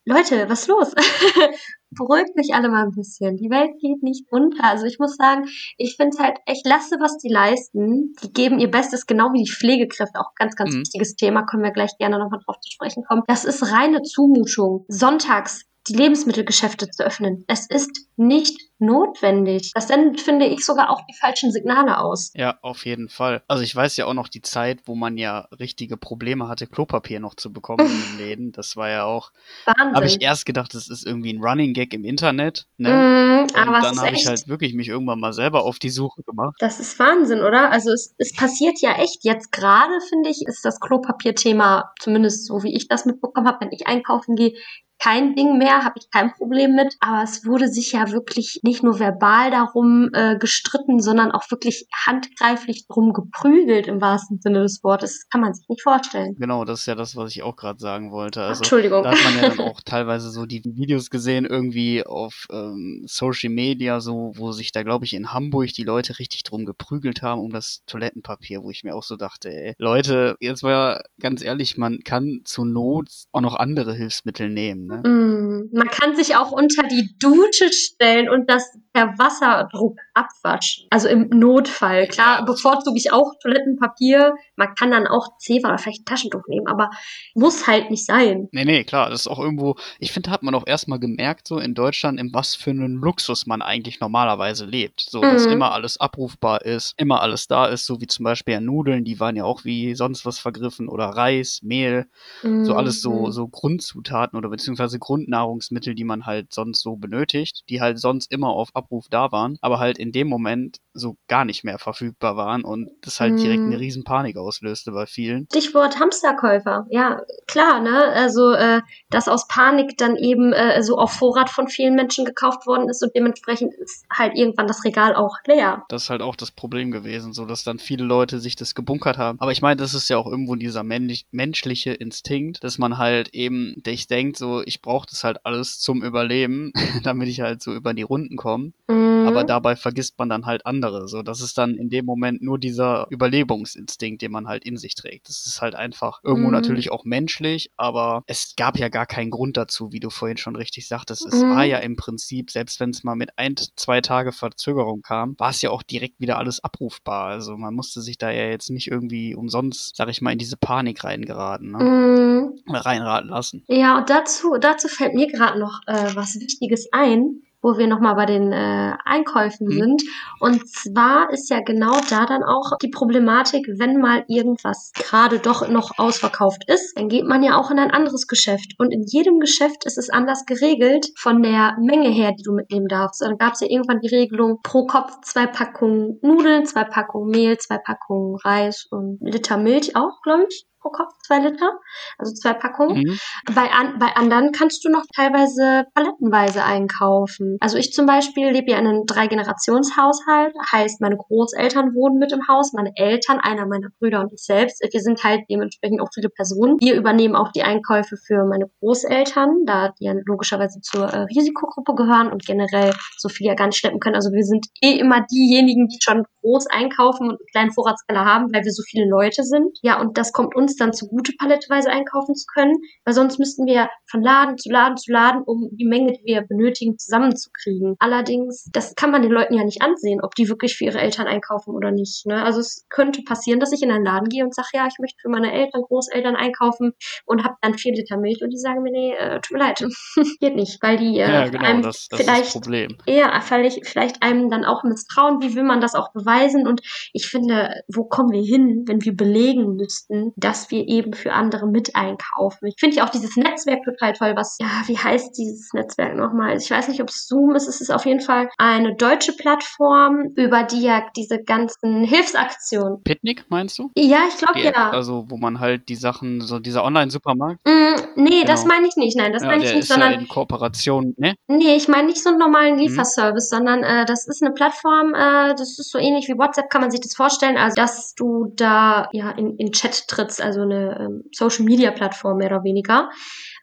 Leute, was ist los? beruhigt mich alle mal ein bisschen. Die Welt geht nicht unter. Also ich muss sagen, ich finde halt echt lasse, was die leisten. Die geben ihr Bestes, genau wie die Pflegekräfte. Auch ganz, ganz mhm. wichtiges Thema. Können wir gleich gerne nochmal drauf zu sprechen kommen. Das ist reine Zumutung. Sonntags die Lebensmittelgeschäfte zu öffnen. Es ist nicht notwendig. Das sendet, finde ich, sogar auch die falschen Signale aus. Ja, auf jeden Fall. Also ich weiß ja auch noch die Zeit, wo man ja richtige Probleme hatte, Klopapier noch zu bekommen in den Läden. Das war ja auch. Wahnsinn. Habe ich erst gedacht, das ist irgendwie ein Running Gag im Internet. Ne? Mm, aber Und dann habe ich halt wirklich mich irgendwann mal selber auf die Suche gemacht. Das ist Wahnsinn, oder? Also es, es passiert ja echt. Jetzt gerade, finde ich, ist das Klopapier-Thema, zumindest so wie ich das mitbekommen habe, wenn ich einkaufen gehe, kein Ding mehr, habe ich kein Problem mit. Aber es wurde sich ja wirklich nicht nur verbal darum äh, gestritten, sondern auch wirklich handgreiflich drum geprügelt im wahrsten Sinne des Wortes. Das kann man sich nicht vorstellen. Genau, das ist ja das, was ich auch gerade sagen wollte. Also, Entschuldigung. Da hat man ja dann auch teilweise so die Videos gesehen, irgendwie auf ähm, Social Media, so, wo sich da, glaube ich, in Hamburg die Leute richtig drum geprügelt haben um das Toilettenpapier, wo ich mir auch so dachte, ey, Leute, jetzt mal ganz ehrlich, man kann zur Not auch noch andere Hilfsmittel nehmen. Ne? Mm, man kann sich auch unter die Dusche stellen und das per Wasserdruck abwaschen. Also im Notfall. Klar, bevorzuge ich auch Toilettenpapier. Man kann dann auch Zewa oder vielleicht Taschentuch nehmen, aber muss halt nicht sein. Nee, nee, klar. Das ist auch irgendwo, ich finde, hat man auch erstmal gemerkt, so in Deutschland, in was für einen Luxus man eigentlich normalerweise lebt. So, dass mhm. immer alles abrufbar ist, immer alles da ist, so wie zum Beispiel ja Nudeln, die waren ja auch wie sonst was vergriffen oder Reis, Mehl, mhm. so alles so, mhm. so Grundzutaten oder beziehungsweise Grundnahrungsmittel, die man halt sonst so benötigt, die halt sonst immer auf Abruf da waren, aber halt in dem Moment so gar nicht mehr verfügbar waren und das halt direkt eine hm. riesen Panik auslöste bei vielen. Stichwort Hamsterkäufer. Ja, klar, ne? Also, äh, dass aus Panik dann eben äh, so auf Vorrat von vielen Menschen gekauft worden ist und dementsprechend ist halt irgendwann das Regal auch leer. Das ist halt auch das Problem gewesen, so dass dann viele Leute sich das gebunkert haben. Aber ich meine, das ist ja auch irgendwo dieser männlich, menschliche Instinkt, dass man halt eben, ich denkt so, ich brauche das halt alles zum Überleben, damit ich halt so über die Runden komme. Mm. aber dabei vergisst man dann halt andere. So, das ist dann in dem Moment nur dieser Überlebungsinstinkt, den man halt in sich trägt. Das ist halt einfach irgendwo Mhm. natürlich auch menschlich, aber es gab ja gar keinen Grund dazu, wie du vorhin schon richtig sagtest. Es Mhm. war ja im Prinzip, selbst wenn es mal mit ein, zwei Tage Verzögerung kam, war es ja auch direkt wieder alles abrufbar. Also man musste sich da ja jetzt nicht irgendwie umsonst, sag ich mal, in diese Panik reingeraten, ne? Mhm. reinraten lassen. Ja, und dazu, dazu fällt mir gerade noch äh, was Wichtiges ein, wo wir nochmal bei den äh, Einkäufen Mhm. sind. Und zwar ist ja genau da dann auch die Problematik, wenn mal irgendwas gerade doch noch ausverkauft ist, dann geht man ja auch in ein anderes Geschäft. Und in jedem Geschäft ist es anders geregelt von der Menge her, die du mitnehmen darfst. Dann gab es ja irgendwann die Regelung pro Kopf zwei Packungen Nudeln, zwei Packungen Mehl, zwei Packungen Reis und Liter Milch auch, glaube ich. Pro Kopf zwei Liter, also zwei Packungen. Mhm. Bei, an, bei anderen kannst du noch teilweise palettenweise einkaufen. Also ich zum Beispiel lebe ja in einem Drei-Generations-Haushalt, heißt meine Großeltern wohnen mit im Haus, meine Eltern, einer meiner Brüder und ich selbst. Wir sind halt dementsprechend auch viele Personen. Wir übernehmen auch die Einkäufe für meine Großeltern, da die ja logischerweise zur äh, Risikogruppe gehören und generell so viel ja gar nicht schleppen können. Also wir sind eh immer diejenigen, die schon groß einkaufen und einen kleinen Vorratskeller haben, weil wir so viele Leute sind. Ja, und das kommt uns dann zugute, paletteweise einkaufen zu können, weil sonst müssten wir von Laden zu Laden zu Laden, um die Menge, die wir benötigen, zusammenzukriegen. Allerdings, das kann man den Leuten ja nicht ansehen, ob die wirklich für ihre Eltern einkaufen oder nicht. Ne? Also es könnte passieren, dass ich in einen Laden gehe und sage, ja, ich möchte für meine Eltern, Großeltern einkaufen und habe dann vier Liter Milch und die sagen mir, nee, äh, tut mir leid, geht nicht, weil die äh, Ja, genau, einem das, das ist das vielleicht Problem. eher vielleicht, vielleicht einem dann auch misstrauen, wie will man das auch beweisen und ich finde, wo kommen wir hin, wenn wir belegen müssten, dass wir eben für andere mit einkaufen. Ich finde ja auch dieses Netzwerk total toll, was, ja, wie heißt dieses Netzwerk nochmal? Ich weiß nicht, ob es Zoom ist, es ist auf jeden Fall eine deutsche Plattform, über die ja diese ganzen Hilfsaktionen. Picknick, meinst du? Ja, ich glaube ja. also wo man halt die Sachen, so dieser Online-Supermarkt, Mm, nee, das Genau. meine ich nicht. Nein, das ja, meine ich nicht, ist ja sondern in Kooperation, ne? Nee, ich meine nicht so einen normalen Mhm. Lieferservice, sondern äh, das ist eine Plattform, äh, das ist so ähnlich wie WhatsApp, kann man sich das vorstellen, also dass du da ja in, in Chat trittst, also eine ähm, Social Media Plattform mehr oder weniger.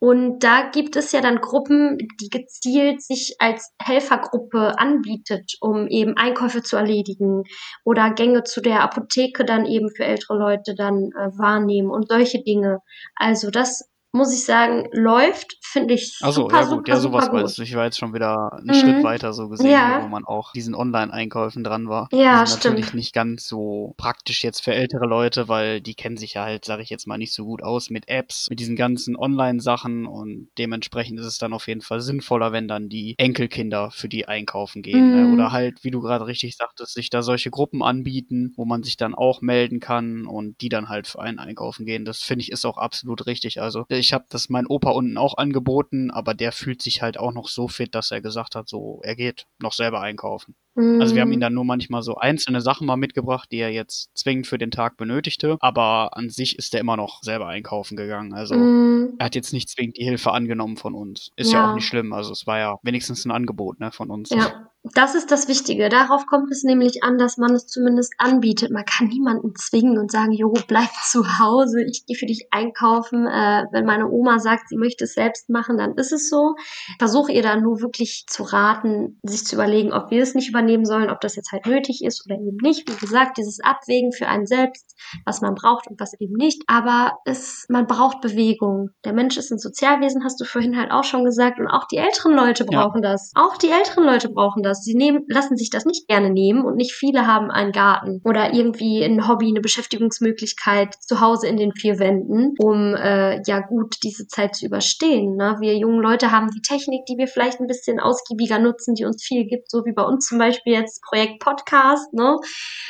Und da gibt es ja dann Gruppen, die gezielt sich als Helfergruppe anbietet, um eben Einkäufe zu erledigen oder Gänge zu der Apotheke dann eben für ältere Leute dann äh, wahrnehmen und solche Dinge. Also das muss ich sagen, läuft, finde ich super, Also, ja gut, super, ja, sowas gut. Ich war jetzt schon wieder einen Mhm. Schritt weiter so gesehen, Ja. wo man auch diesen Online-Einkäufen dran war. Ja, die sind natürlich stimmt. nicht ganz so praktisch jetzt für ältere Leute, weil die kennen sich ja halt, sage ich jetzt mal, nicht so gut aus mit Apps, mit diesen ganzen Online-Sachen und dementsprechend ist es dann auf jeden Fall sinnvoller, wenn dann die Enkelkinder für die einkaufen gehen. Ne? Mhm. Oder halt, wie du gerade richtig sagtest, sich da solche Gruppen anbieten, wo man sich dann auch melden kann und die dann halt für einen einkaufen gehen. Das finde ich ist auch absolut richtig. Also ich habe das mein Opa unten auch angeboten, aber der fühlt sich halt auch noch so fit, dass er gesagt hat, so er geht noch selber einkaufen. Also wir haben ihn Mhm. dann nur manchmal so einzelne Sachen mal mitgebracht, die er jetzt zwingend für den Tag benötigte, aber an sich ist er immer noch selber einkaufen gegangen. Also Mhm. er hat jetzt nicht zwingend die Hilfe angenommen von uns. Ist ja, Ja. auch nicht schlimm. Also es war ja wenigstens ein Angebot ne, von uns. Ja, das ist das Wichtige. Darauf kommt es nämlich an, dass man es zumindest anbietet. Man kann niemanden zwingen und sagen, Jo, bleib zu Hause, ich gehe für dich einkaufen. Äh, wenn meine Oma sagt, sie möchte es selbst machen, dann ist es so. Versuche ihr da nur wirklich zu raten, sich zu überlegen, ob wir es nicht übernehmen sollen, ob das jetzt halt nötig ist oder eben nicht. Wie gesagt, dieses Abwägen für einen selbst, was man braucht und was eben nicht. Aber es, man braucht Bewegung. Der Mensch ist ein Sozialwesen, hast du vorhin halt auch schon gesagt. Und auch die älteren Leute Ja. brauchen das. Auch die älteren Leute brauchen das. Sie nehmen, lassen sich das nicht gerne nehmen und nicht viele haben einen Garten oder irgendwie ein Hobby, eine Beschäftigungsmöglichkeit zu Hause in den vier Wänden, um äh, ja gut diese Zeit zu überstehen. Ne? Wir jungen Leute haben die Technik, die wir vielleicht ein bisschen ausgiebiger nutzen, die uns viel gibt, so wie bei uns zum Beispiel jetzt Projekt Podcast. Ne?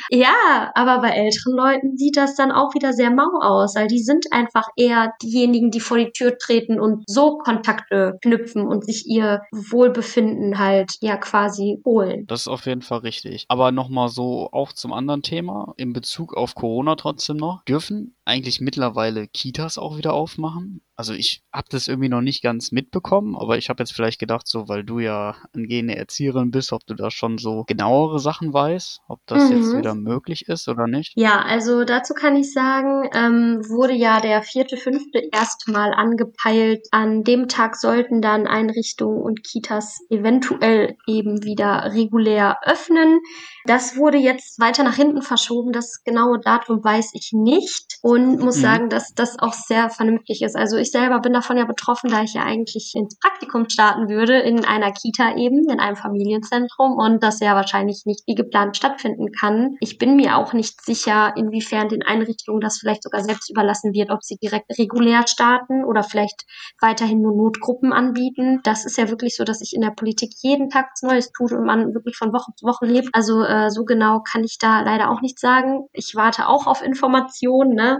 Ja, aber bei älteren Leuten sieht das dann auch wieder sehr mau aus, weil die sind einfach eher diejenigen, die vor die Tür treten und so Kontakte knüpfen und sich ihr Wohlbefinden halt ja quasi holen. Das ist auf jeden Fall richtig. Aber nochmal so auch zum anderen Thema, in Bezug auf Corona trotzdem noch. Dürfen eigentlich mittlerweile Kitas auch wieder aufmachen. Also ich habe das irgendwie noch nicht ganz mitbekommen, aber ich habe jetzt vielleicht gedacht, so weil du ja angehende Erzieherin bist, ob du da schon so genauere Sachen weißt, ob das mhm. jetzt wieder möglich ist oder nicht. Ja, also dazu kann ich sagen, ähm, wurde ja der vierte, fünfte erstmal angepeilt. An dem Tag sollten dann Einrichtungen und Kitas eventuell eben wieder regulär öffnen. Das wurde jetzt weiter nach hinten verschoben. Das genaue Datum weiß ich nicht und muss mhm. sagen, dass das auch sehr vernünftig ist. Also ich selber bin davon ja betroffen, da ich ja eigentlich ins Praktikum starten würde in einer Kita eben, in einem Familienzentrum und das ja wahrscheinlich nicht wie geplant stattfinden kann. Ich bin mir auch nicht sicher, inwiefern den Einrichtungen das vielleicht sogar selbst überlassen wird, ob sie direkt regulär starten oder vielleicht weiterhin nur Notgruppen anbieten. Das ist ja wirklich so, dass sich in der Politik jeden Tag was Neues tut und man wirklich von Woche zu Woche lebt. Also äh, äh, so genau kann ich da leider auch nicht sagen. Ich warte auch auf Informationen, ne?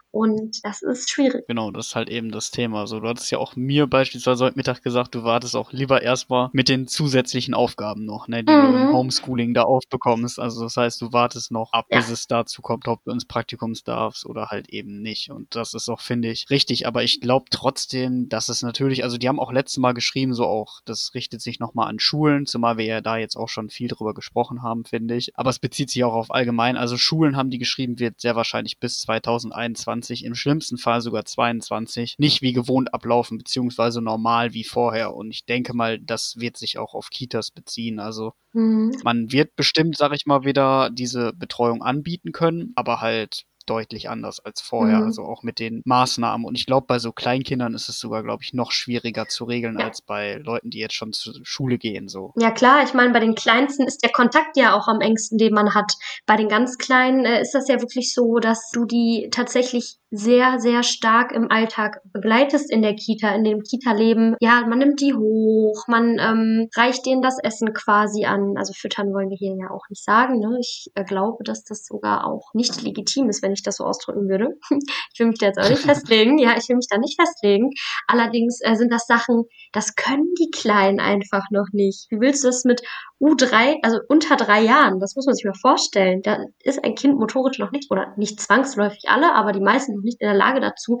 Und das ist schwierig. Genau, das ist halt eben das Thema. So, du hattest ja auch mir beispielsweise heute Mittag gesagt, du wartest auch lieber erstmal mit den zusätzlichen Aufgaben noch, ne, die mhm. du im mhm. Homeschooling da aufbekommst. Also das heißt, du wartest noch ab, ja. bis es dazu kommt, ob du ins Praktikum darfst oder halt eben nicht. Und das ist auch, finde ich, richtig. Aber ich glaube trotzdem, dass es natürlich, also die haben auch letztes Mal geschrieben, so auch, das richtet sich nochmal an Schulen, zumal wir ja da jetzt auch schon viel drüber gesprochen haben, finde ich. Aber es bezieht sich auch auf allgemein. Also Schulen haben die geschrieben, wird sehr wahrscheinlich bis 2021 2021, im schlimmsten Fall sogar 22, nicht wie gewohnt ablaufen, beziehungsweise normal wie vorher. Und ich denke mal, das wird sich auch auf Kitas beziehen. Also mhm. man wird bestimmt, sag ich mal, wieder diese Betreuung anbieten können, aber halt deutlich anders als vorher, mhm. also auch mit den Maßnahmen. Und ich glaube, bei so Kleinkindern ist es sogar, glaube ich, noch schwieriger zu regeln ja. als bei Leuten, die jetzt schon zur Schule gehen. So. Ja klar, ich meine, bei den Kleinsten ist der Kontakt ja auch am engsten, den man hat. Bei den ganz Kleinen äh, ist das ja wirklich so, dass du die tatsächlich sehr, sehr stark im Alltag begleitest in der Kita, in dem Kita-Leben. Ja, man nimmt die hoch, man ähm, reicht denen das Essen quasi an. Also füttern wollen wir hier ja auch nicht sagen. Ne? Ich äh, glaube, dass das sogar auch nicht legitim ist, wenn ich das so ausdrücken würde. ich will mich da jetzt auch nicht festlegen. Ja, ich will mich da nicht festlegen. Allerdings äh, sind das Sachen, das können die Kleinen einfach noch nicht. Wie willst du das mit U3, also unter drei Jahren, das muss man sich mal vorstellen. Da ist ein Kind motorisch noch nicht, oder nicht zwangsläufig alle, aber die meisten noch nicht in der Lage dazu,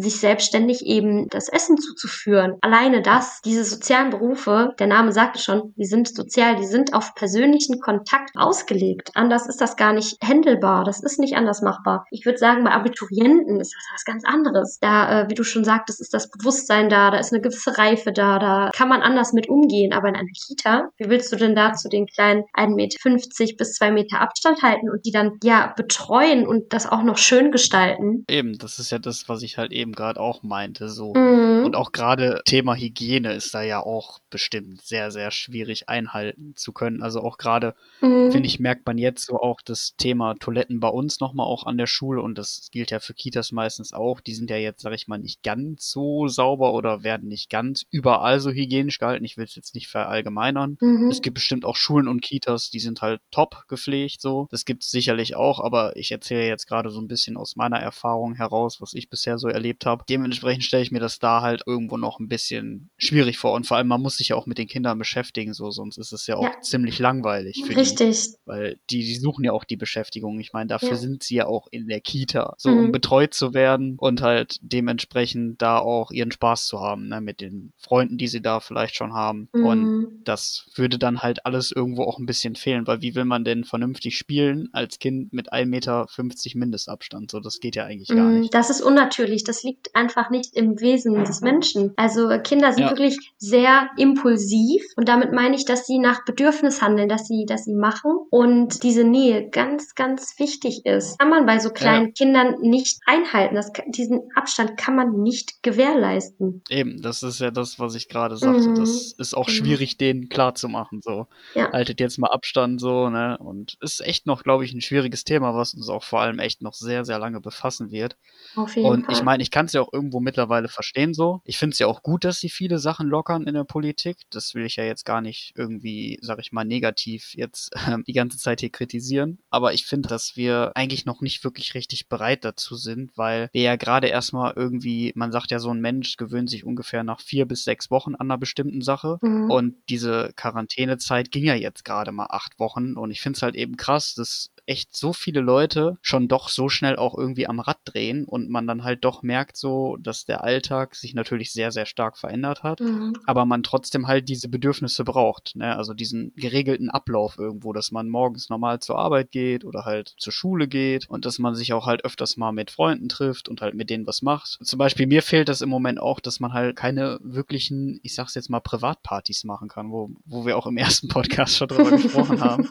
sich selbstständig eben das Essen zuzuführen. Alleine das, diese sozialen Berufe, der Name sagte schon, die sind sozial, die sind auf persönlichen Kontakt ausgelegt. Anders ist das gar nicht händelbar, das ist nicht anders machbar. Ich würde sagen, bei Abiturienten ist das was ganz anderes. Da, äh, wie du schon sagtest, ist das Bewusstsein da, da ist eine gewisse Reife da, da kann man anders mit umgehen. Aber in einer Kita, wie willst du denn da zu den kleinen 1,50 Meter bis 2 Meter Abstand halten und die dann ja betreuen und das auch noch schön gestalten? Eben, das ist ja das, was ich halt eben eben gerade auch meinte. So. Mhm. Und auch gerade Thema Hygiene ist da ja auch bestimmt sehr, sehr schwierig einhalten zu können. Also auch gerade, mhm. finde ich, merkt man jetzt so auch das Thema Toiletten bei uns nochmal auch an der Schule und das gilt ja für Kitas meistens auch. Die sind ja jetzt, sag ich mal, nicht ganz so sauber oder werden nicht ganz überall so hygienisch gehalten. Ich will es jetzt nicht verallgemeinern. Mhm. Es gibt bestimmt auch Schulen und Kitas, die sind halt top gepflegt so. Das gibt es sicherlich auch, aber ich erzähle jetzt gerade so ein bisschen aus meiner Erfahrung heraus, was ich bisher so erlebt erlebt habe. Dementsprechend stelle ich mir das da halt irgendwo noch ein bisschen schwierig vor. Und vor allem, man muss sich ja auch mit den Kindern beschäftigen, so, sonst ist es ja auch ja. ziemlich langweilig für Richtig. die. Weil die, die suchen ja auch die Beschäftigung. Ich meine, dafür ja. sind sie ja auch in der Kita, so mhm. um betreut zu werden und halt dementsprechend da auch ihren Spaß zu haben, ne, mit den Freunden, die sie da vielleicht schon haben. Mhm. Und das würde dann halt alles irgendwo auch ein bisschen fehlen, weil wie will man denn vernünftig spielen als Kind mit 1,50 Meter Mindestabstand? So, das geht ja eigentlich gar mhm. nicht. Das ist unnatürlich. Das liegt einfach nicht im Wesen des Menschen. Also Kinder sind ja. wirklich sehr impulsiv und damit meine ich, dass sie nach Bedürfnis handeln, dass sie, dass sie machen und diese Nähe ganz, ganz wichtig ist. Kann man bei so kleinen ja. Kindern nicht einhalten. Das, diesen Abstand kann man nicht gewährleisten. Eben, das ist ja das, was ich gerade sagte. Mhm. Das ist auch genau. schwierig, denen klar zu machen. So, ja. haltet jetzt mal Abstand so, ne? Und ist echt noch, glaube ich, ein schwieriges Thema, was uns auch vor allem echt noch sehr, sehr lange befassen wird. Auf jeden und Fall. ich meine, ich kann es ja auch irgendwo mittlerweile verstehen so. Ich finde es ja auch gut, dass sie viele Sachen lockern in der Politik. Das will ich ja jetzt gar nicht irgendwie, sag ich mal, negativ jetzt äh, die ganze Zeit hier kritisieren. Aber ich finde, dass wir eigentlich noch nicht wirklich richtig bereit dazu sind, weil wir ja gerade erstmal irgendwie, man sagt ja, so ein Mensch gewöhnt sich ungefähr nach vier bis sechs Wochen an einer bestimmten Sache. Mhm. Und diese Quarantänezeit ging ja jetzt gerade mal acht Wochen. Und ich finde es halt eben krass, dass echt so viele Leute schon doch so schnell auch irgendwie am Rad drehen und man dann halt doch merkt so, dass der Alltag sich natürlich sehr, sehr stark verändert hat, mhm. aber man trotzdem halt diese Bedürfnisse braucht. Ne? Also diesen geregelten Ablauf irgendwo, dass man morgens normal zur Arbeit geht oder halt zur Schule geht und dass man sich auch halt öfters mal mit Freunden trifft und halt mit denen was macht. Zum Beispiel mir fehlt das im Moment auch, dass man halt keine wirklichen, ich sag's jetzt mal, Privatpartys machen kann, wo, wo wir auch im ersten Podcast schon drüber gesprochen haben.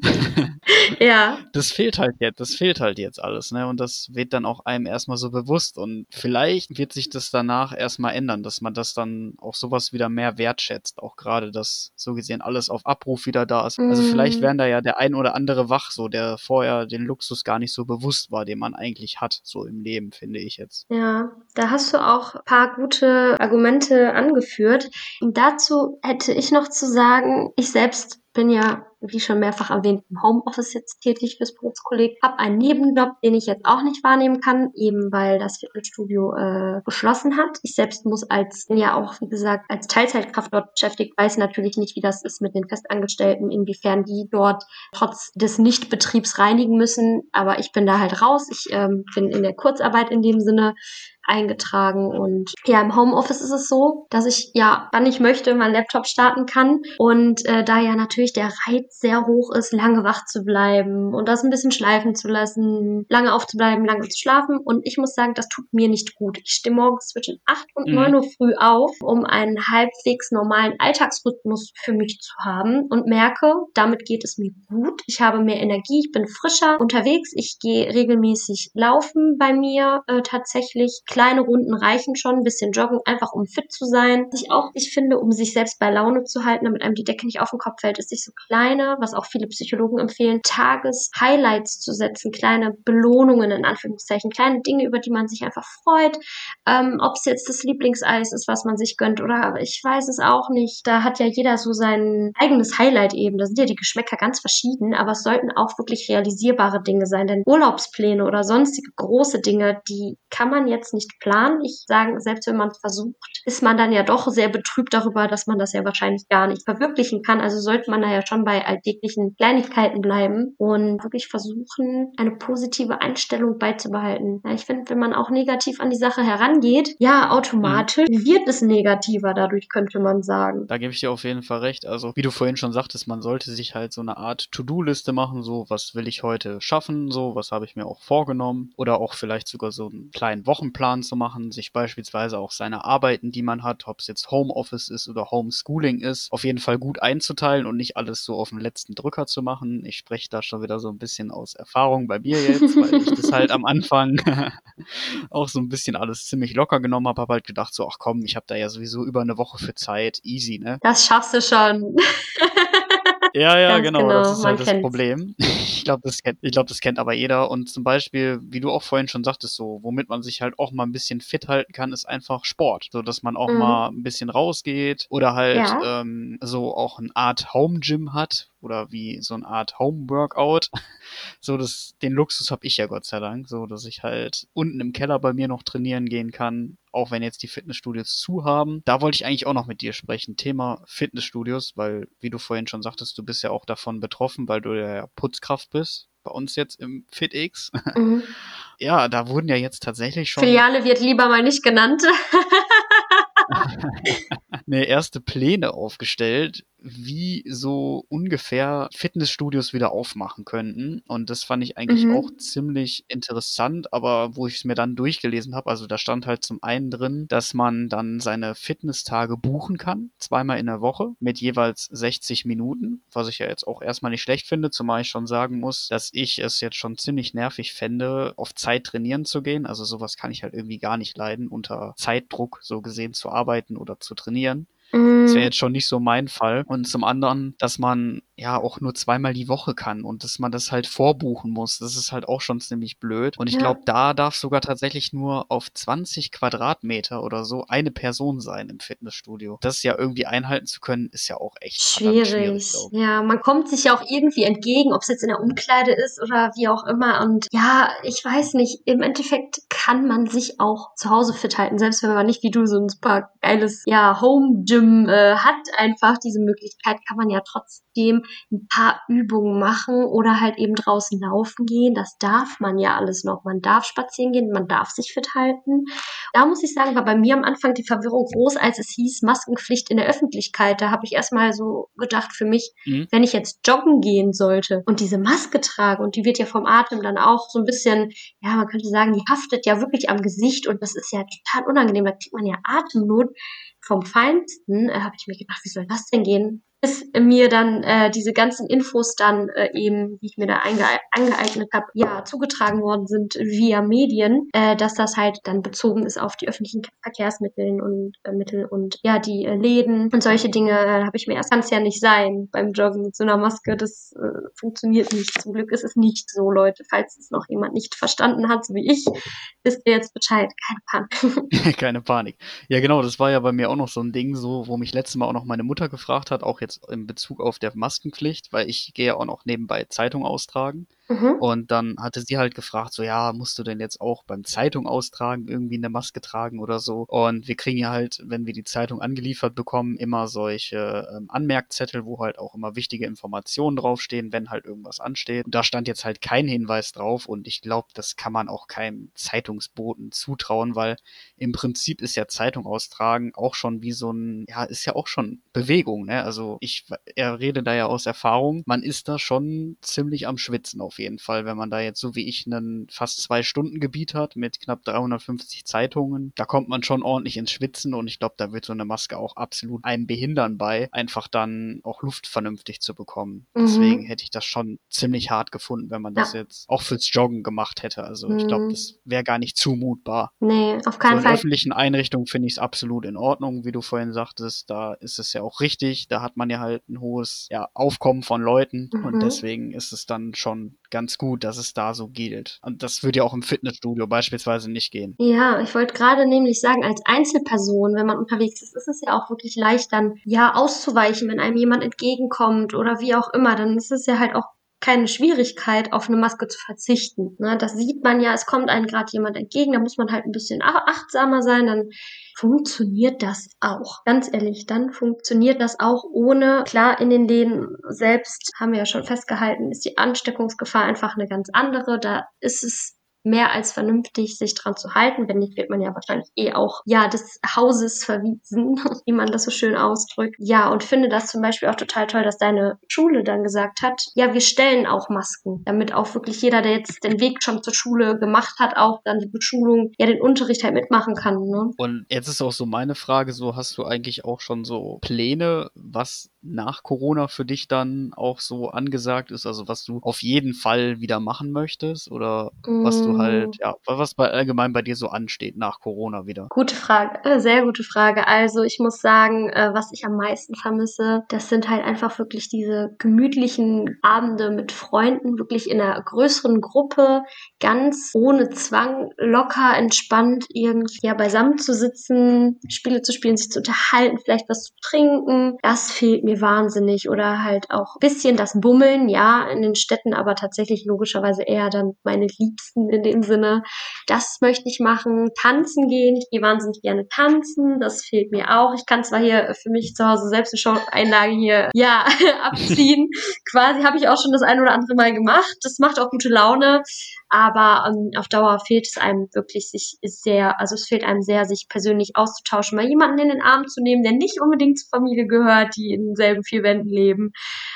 ja. Das fehlt halt jetzt, das fehlt halt jetzt alles, ne? Und das wird dann auch einem erstmal so bewusst. Und vielleicht wird sich das danach erstmal ändern, dass man das dann auch sowas wieder mehr wertschätzt. Auch gerade, dass so gesehen alles auf Abruf wieder da ist. Also vielleicht mhm. werden da ja der ein oder andere wach, so der vorher den Luxus gar nicht so bewusst war, den man eigentlich hat, so im Leben, finde ich jetzt. Ja, da hast du auch ein paar gute Argumente angeführt. Und dazu hätte ich noch zu sagen, ich selbst bin ja wie schon mehrfach erwähnt, im Homeoffice jetzt tätig fürs Berufskolleg. Habe einen Nebenjob, den ich jetzt auch nicht wahrnehmen kann, eben weil das Fitnessstudio äh, geschlossen hat. Ich selbst muss als, ja auch, wie gesagt, als Teilzeitkraft dort beschäftigt, weiß natürlich nicht, wie das ist mit den Festangestellten, inwiefern die dort trotz des Nichtbetriebs reinigen müssen. Aber ich bin da halt raus. Ich ähm, bin in der Kurzarbeit in dem Sinne eingetragen und ja, im Homeoffice ist es so, dass ich ja, wann ich möchte, meinen Laptop starten kann und äh, da ja natürlich der Reiz sehr hoch ist, lange wach zu bleiben und das ein bisschen schleifen zu lassen, lange aufzubleiben, lange zu schlafen. Und ich muss sagen, das tut mir nicht gut. Ich stehe morgens zwischen 8 und mhm. 9 Uhr früh auf, um einen halbwegs normalen Alltagsrhythmus für mich zu haben und merke, damit geht es mir gut. Ich habe mehr Energie, ich bin frischer unterwegs, ich gehe regelmäßig laufen bei mir äh, tatsächlich. Kleine Runden reichen schon, ein bisschen joggen, einfach um fit zu sein. Was ich auch ich finde, um sich selbst bei Laune zu halten, damit einem die Decke nicht auf den Kopf fällt, ist sich so kleine kleine, was auch viele Psychologen empfehlen, Tages-Highlights zu setzen, kleine Belohnungen in Anführungszeichen, kleine Dinge, über die man sich einfach freut. Ähm, Ob es jetzt das Lieblingseis ist, was man sich gönnt oder ich weiß es auch nicht. Da hat ja jeder so sein eigenes Highlight eben. Da sind ja die Geschmäcker ganz verschieden, aber es sollten auch wirklich realisierbare Dinge sein, denn Urlaubspläne oder sonstige große Dinge, die kann man jetzt nicht planen. Ich sage, selbst wenn man es versucht, ist man dann ja doch sehr betrübt darüber, dass man das ja wahrscheinlich gar nicht verwirklichen kann. Also sollte man da ja schon bei alltäglichen Kleinigkeiten bleiben und wirklich versuchen, eine positive Einstellung beizubehalten. Ja, ich finde, wenn man auch negativ an die Sache herangeht, ja, automatisch mhm. wird es negativer dadurch, könnte man sagen. Da gebe ich dir auf jeden Fall recht. Also, wie du vorhin schon sagtest, man sollte sich halt so eine Art To-Do-Liste machen, so, was will ich heute schaffen, so, was habe ich mir auch vorgenommen oder auch vielleicht sogar so einen kleinen Wochenplan zu machen, sich beispielsweise auch seine Arbeiten, die man hat, ob es jetzt Homeoffice ist oder Homeschooling ist, auf jeden Fall gut einzuteilen und nicht alles so auf den letzten Drücker zu machen. Ich spreche da schon wieder so ein bisschen aus Erfahrung bei mir jetzt, weil ich das halt am Anfang auch so ein bisschen alles ziemlich locker genommen habe. Habe halt gedacht so, ach komm, ich habe da ja sowieso über eine Woche für Zeit, easy, ne? Das schaffst du schon. Ja, ja, genau, genau, das ist halt das kennt's. Problem. Ich glaube, das kennt, ich glaube, das kennt aber jeder. Und zum Beispiel, wie du auch vorhin schon sagtest, so, womit man sich halt auch mal ein bisschen fit halten kann, ist einfach Sport. So, dass man auch mhm. mal ein bisschen rausgeht oder halt ja. ähm, so auch eine Art Home Gym hat, oder wie so eine Art Home-Workout. So, das, den Luxus habe ich ja Gott sei Dank, so dass ich halt unten im Keller bei mir noch trainieren gehen kann, auch wenn jetzt die Fitnessstudios zu haben. Da wollte ich eigentlich auch noch mit dir sprechen. Thema Fitnessstudios, weil, wie du vorhin schon sagtest, du bist ja auch davon betroffen, weil du ja Putzkraft bist. Bei uns jetzt im FitX. Mhm. Ja, da wurden ja jetzt tatsächlich schon. Filiale wird lieber mal nicht genannt. eine erste Pläne aufgestellt, wie so ungefähr Fitnessstudios wieder aufmachen könnten. Und das fand ich eigentlich mhm. auch ziemlich interessant, aber wo ich es mir dann durchgelesen habe, also da stand halt zum einen drin, dass man dann seine Fitnesstage buchen kann, zweimal in der Woche, mit jeweils 60 Minuten, was ich ja jetzt auch erstmal nicht schlecht finde, zumal ich schon sagen muss, dass ich es jetzt schon ziemlich nervig fände, auf Zeit trainieren zu gehen. Also sowas kann ich halt irgendwie gar nicht leiden, unter Zeitdruck so gesehen zu arbeiten oder zu trainieren. Das wäre mm. jetzt schon nicht so mein Fall. Und zum anderen, dass man ja auch nur zweimal die Woche kann und dass man das halt vorbuchen muss. Das ist halt auch schon ziemlich blöd. Und ich ja. glaube, da darf sogar tatsächlich nur auf 20 Quadratmeter oder so eine Person sein im Fitnessstudio. Das ja irgendwie einhalten zu können, ist ja auch echt schwierig. schwierig ja, man kommt sich ja auch irgendwie entgegen, ob es jetzt in der Umkleide ist oder wie auch immer. Und ja, ich weiß nicht, im Endeffekt kann man sich auch zu Hause fit halten, selbst wenn man nicht wie du so ein super geiles ja, Home Gym äh, hat, einfach diese Möglichkeit, kann man ja trotzdem ein paar Übungen machen oder halt eben draußen laufen gehen. Das darf man ja alles noch. Man darf spazieren gehen, man darf sich fit halten. Da muss ich sagen, war bei mir am Anfang die Verwirrung groß, als es hieß Maskenpflicht in der Öffentlichkeit. Da habe ich erstmal so gedacht für mich, mhm. wenn ich jetzt joggen gehen sollte und diese Maske trage und die wird ja vom Atem dann auch so ein bisschen, ja, man könnte sagen, die haftet ja wirklich am Gesicht und das ist ja total unangenehm. Da kriegt man ja Atemnot vom Feinsten. Äh, habe ich mir gedacht, wie soll das denn gehen? Bis mir dann äh, diese ganzen Infos dann äh, eben, die ich mir da einge angeeignet habe, ja, zugetragen worden sind via Medien, äh, dass das halt dann bezogen ist auf die öffentlichen Verkehrsmittel und äh, Mittel und ja, die äh, Läden und solche Dinge äh, habe ich mir erst, kann ja nicht sein beim Joggen mit so einer Maske, das äh, funktioniert nicht. Zum Glück ist es nicht so, Leute, falls es noch jemand nicht verstanden hat, so wie ich, wisst ihr jetzt Bescheid, keine Panik. keine Panik. Ja, genau, das war ja bei mir auch noch so ein Ding, so, wo mich letztes Mal auch noch meine Mutter gefragt hat, auch jetzt jetzt in Bezug auf der Maskenpflicht, weil ich gehe ja auch noch nebenbei Zeitung austragen. Mhm. Und dann hatte sie halt gefragt, so ja, musst du denn jetzt auch beim Zeitung austragen irgendwie eine Maske tragen oder so? Und wir kriegen ja halt, wenn wir die Zeitung angeliefert bekommen, immer solche ähm, Anmerkzettel, wo halt auch immer wichtige Informationen draufstehen, wenn halt irgendwas ansteht. Und da stand jetzt halt kein Hinweis drauf und ich glaube, das kann man auch keinem Zeitungsboten zutrauen, weil im Prinzip ist ja Zeitung austragen auch schon wie so ein, ja, ist ja auch schon Bewegung, ne? Also ich er rede da ja aus Erfahrung, man ist da schon ziemlich am Schwitzen auf jeden Fall, wenn man da jetzt so wie ich einen fast zwei Stunden Gebiet hat mit knapp 350 Zeitungen. Da kommt man schon ordentlich ins Schwitzen und ich glaube, da wird so eine Maske auch absolut einem behindern bei, einfach dann auch Luft vernünftig zu bekommen. Mhm. Deswegen hätte ich das schon ziemlich hart gefunden, wenn man das ja. jetzt auch fürs Joggen gemacht hätte. Also mhm. ich glaube, das wäre gar nicht zumutbar. Nee, auf keinen so in Fall. In öffentlichen Einrichtungen finde ich es absolut in Ordnung, wie du vorhin sagtest. Da ist es ja auch richtig. Da hat man ja halt ein hohes ja, Aufkommen von Leuten mhm. und deswegen ist es dann schon ganz gut, dass es da so gilt. Und das würde ja auch im Fitnessstudio beispielsweise nicht gehen. Ja, ich wollte gerade nämlich sagen, als Einzelperson, wenn man unterwegs ist, ist es ja auch wirklich leicht, dann ja auszuweichen, wenn einem jemand entgegenkommt oder wie auch immer. Dann ist es ja halt auch keine Schwierigkeit, auf eine Maske zu verzichten. Ne? Das sieht man ja, es kommt einem gerade jemand entgegen, da muss man halt ein bisschen achtsamer sein, dann funktioniert das auch. Ganz ehrlich, dann funktioniert das auch ohne, klar, in den Läden selbst haben wir ja schon festgehalten, ist die Ansteckungsgefahr einfach eine ganz andere. Da ist es mehr als vernünftig, sich dran zu halten. Wenn nicht, wird man ja wahrscheinlich eh auch, ja, des Hauses verwiesen, wie man das so schön ausdrückt. Ja, und finde das zum Beispiel auch total toll, dass deine Schule dann gesagt hat, ja, wir stellen auch Masken, damit auch wirklich jeder, der jetzt den Weg schon zur Schule gemacht hat, auch dann die Beschulung, ja, den Unterricht halt mitmachen kann. Ne? Und jetzt ist auch so meine Frage, so hast du eigentlich auch schon so Pläne, was nach Corona für dich dann auch so angesagt ist, also was du auf jeden Fall wieder machen möchtest oder mm. was du halt, mm. ja, was bei, allgemein bei dir so ansteht nach Corona wieder? Gute Frage, äh, sehr gute Frage. Also ich muss sagen, äh, was ich am meisten vermisse, das sind halt einfach wirklich diese gemütlichen Abende mit Freunden, wirklich in einer größeren Gruppe, ganz ohne Zwang, locker, entspannt irgendwie ja, beisammen zu sitzen, Spiele zu spielen, sich zu unterhalten, vielleicht was zu trinken. Das fehlt mir mir wahnsinnig oder halt auch bisschen das Bummeln, ja, in den Städten, aber tatsächlich logischerweise eher dann meine Liebsten in dem Sinne. Das möchte ich machen. Tanzen gehen, ich gehe wahnsinnig gerne tanzen, das fehlt mir auch. Ich kann zwar hier für mich zu Hause selbst eine Show-Einlage hier, ja, abziehen. Quasi habe ich auch schon das ein oder andere Mal gemacht. Das macht auch gute Laune, aber ähm, auf Dauer fehlt es einem wirklich sich sehr, also es fehlt einem sehr, sich persönlich auszutauschen, mal jemanden in den Arm zu nehmen, der nicht unbedingt zur Familie gehört, die in denselben vier Wänden leben.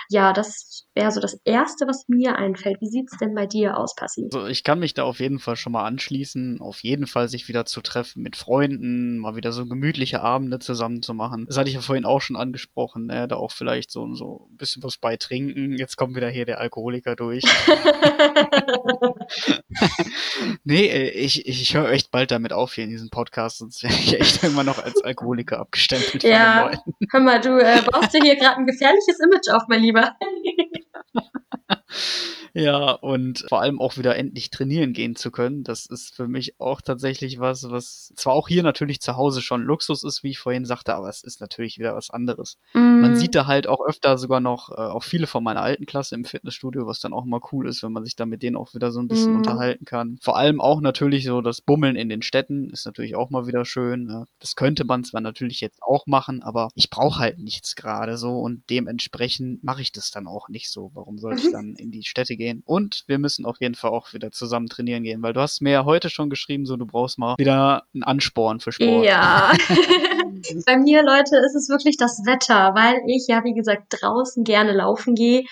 Ja, das wäre so das Erste, was mir einfällt. Wie sieht es denn bei dir aus, Passi? Also ich kann mich da auf jeden Fall schon mal anschließen. Auf jeden Fall sich wieder zu treffen mit Freunden, mal wieder so gemütliche Abende zusammen zu machen. Das hatte ich ja vorhin auch schon angesprochen, ne? da auch vielleicht so, so ein bisschen was bei trinken. Jetzt kommt wieder hier der Alkoholiker durch. nee, äh, ich, ich höre echt bald damit auf hier in diesem Podcast, sonst wäre ich echt irgendwann noch als Alkoholiker abgestempelt. Ja, hör mal, du äh, baust dir hier gerade ein gefährliches Image auf, mein Lieber. Ja, und vor allem auch wieder endlich trainieren gehen zu können. Das ist für mich auch tatsächlich was, was zwar auch hier natürlich zu Hause schon Luxus ist, wie ich vorhin sagte, aber es ist natürlich wieder was anderes. Mm. Man sieht da halt auch öfter sogar noch äh, auch viele von meiner alten Klasse im Fitnessstudio, was dann auch mal cool ist, wenn man sich da mit denen auch wieder so ein bisschen mm. unterhalten kann. Vor allem auch natürlich so das Bummeln in den Städten ist natürlich auch mal wieder schön. Ne? Das könnte man zwar natürlich jetzt auch machen, aber ich brauche halt nichts gerade so und dementsprechend mache ich das dann auch nicht so. Warum soll ich dann in die Städte gehen? Und wir müssen auf jeden Fall auch wieder zusammen trainieren gehen, weil du hast mir ja heute schon geschrieben, so du brauchst mal wieder einen Ansporn für Sport. Ja. Bei mir, Leute, ist es wirklich das Wetter, weil ich ja, wie gesagt, draußen gerne laufen gehe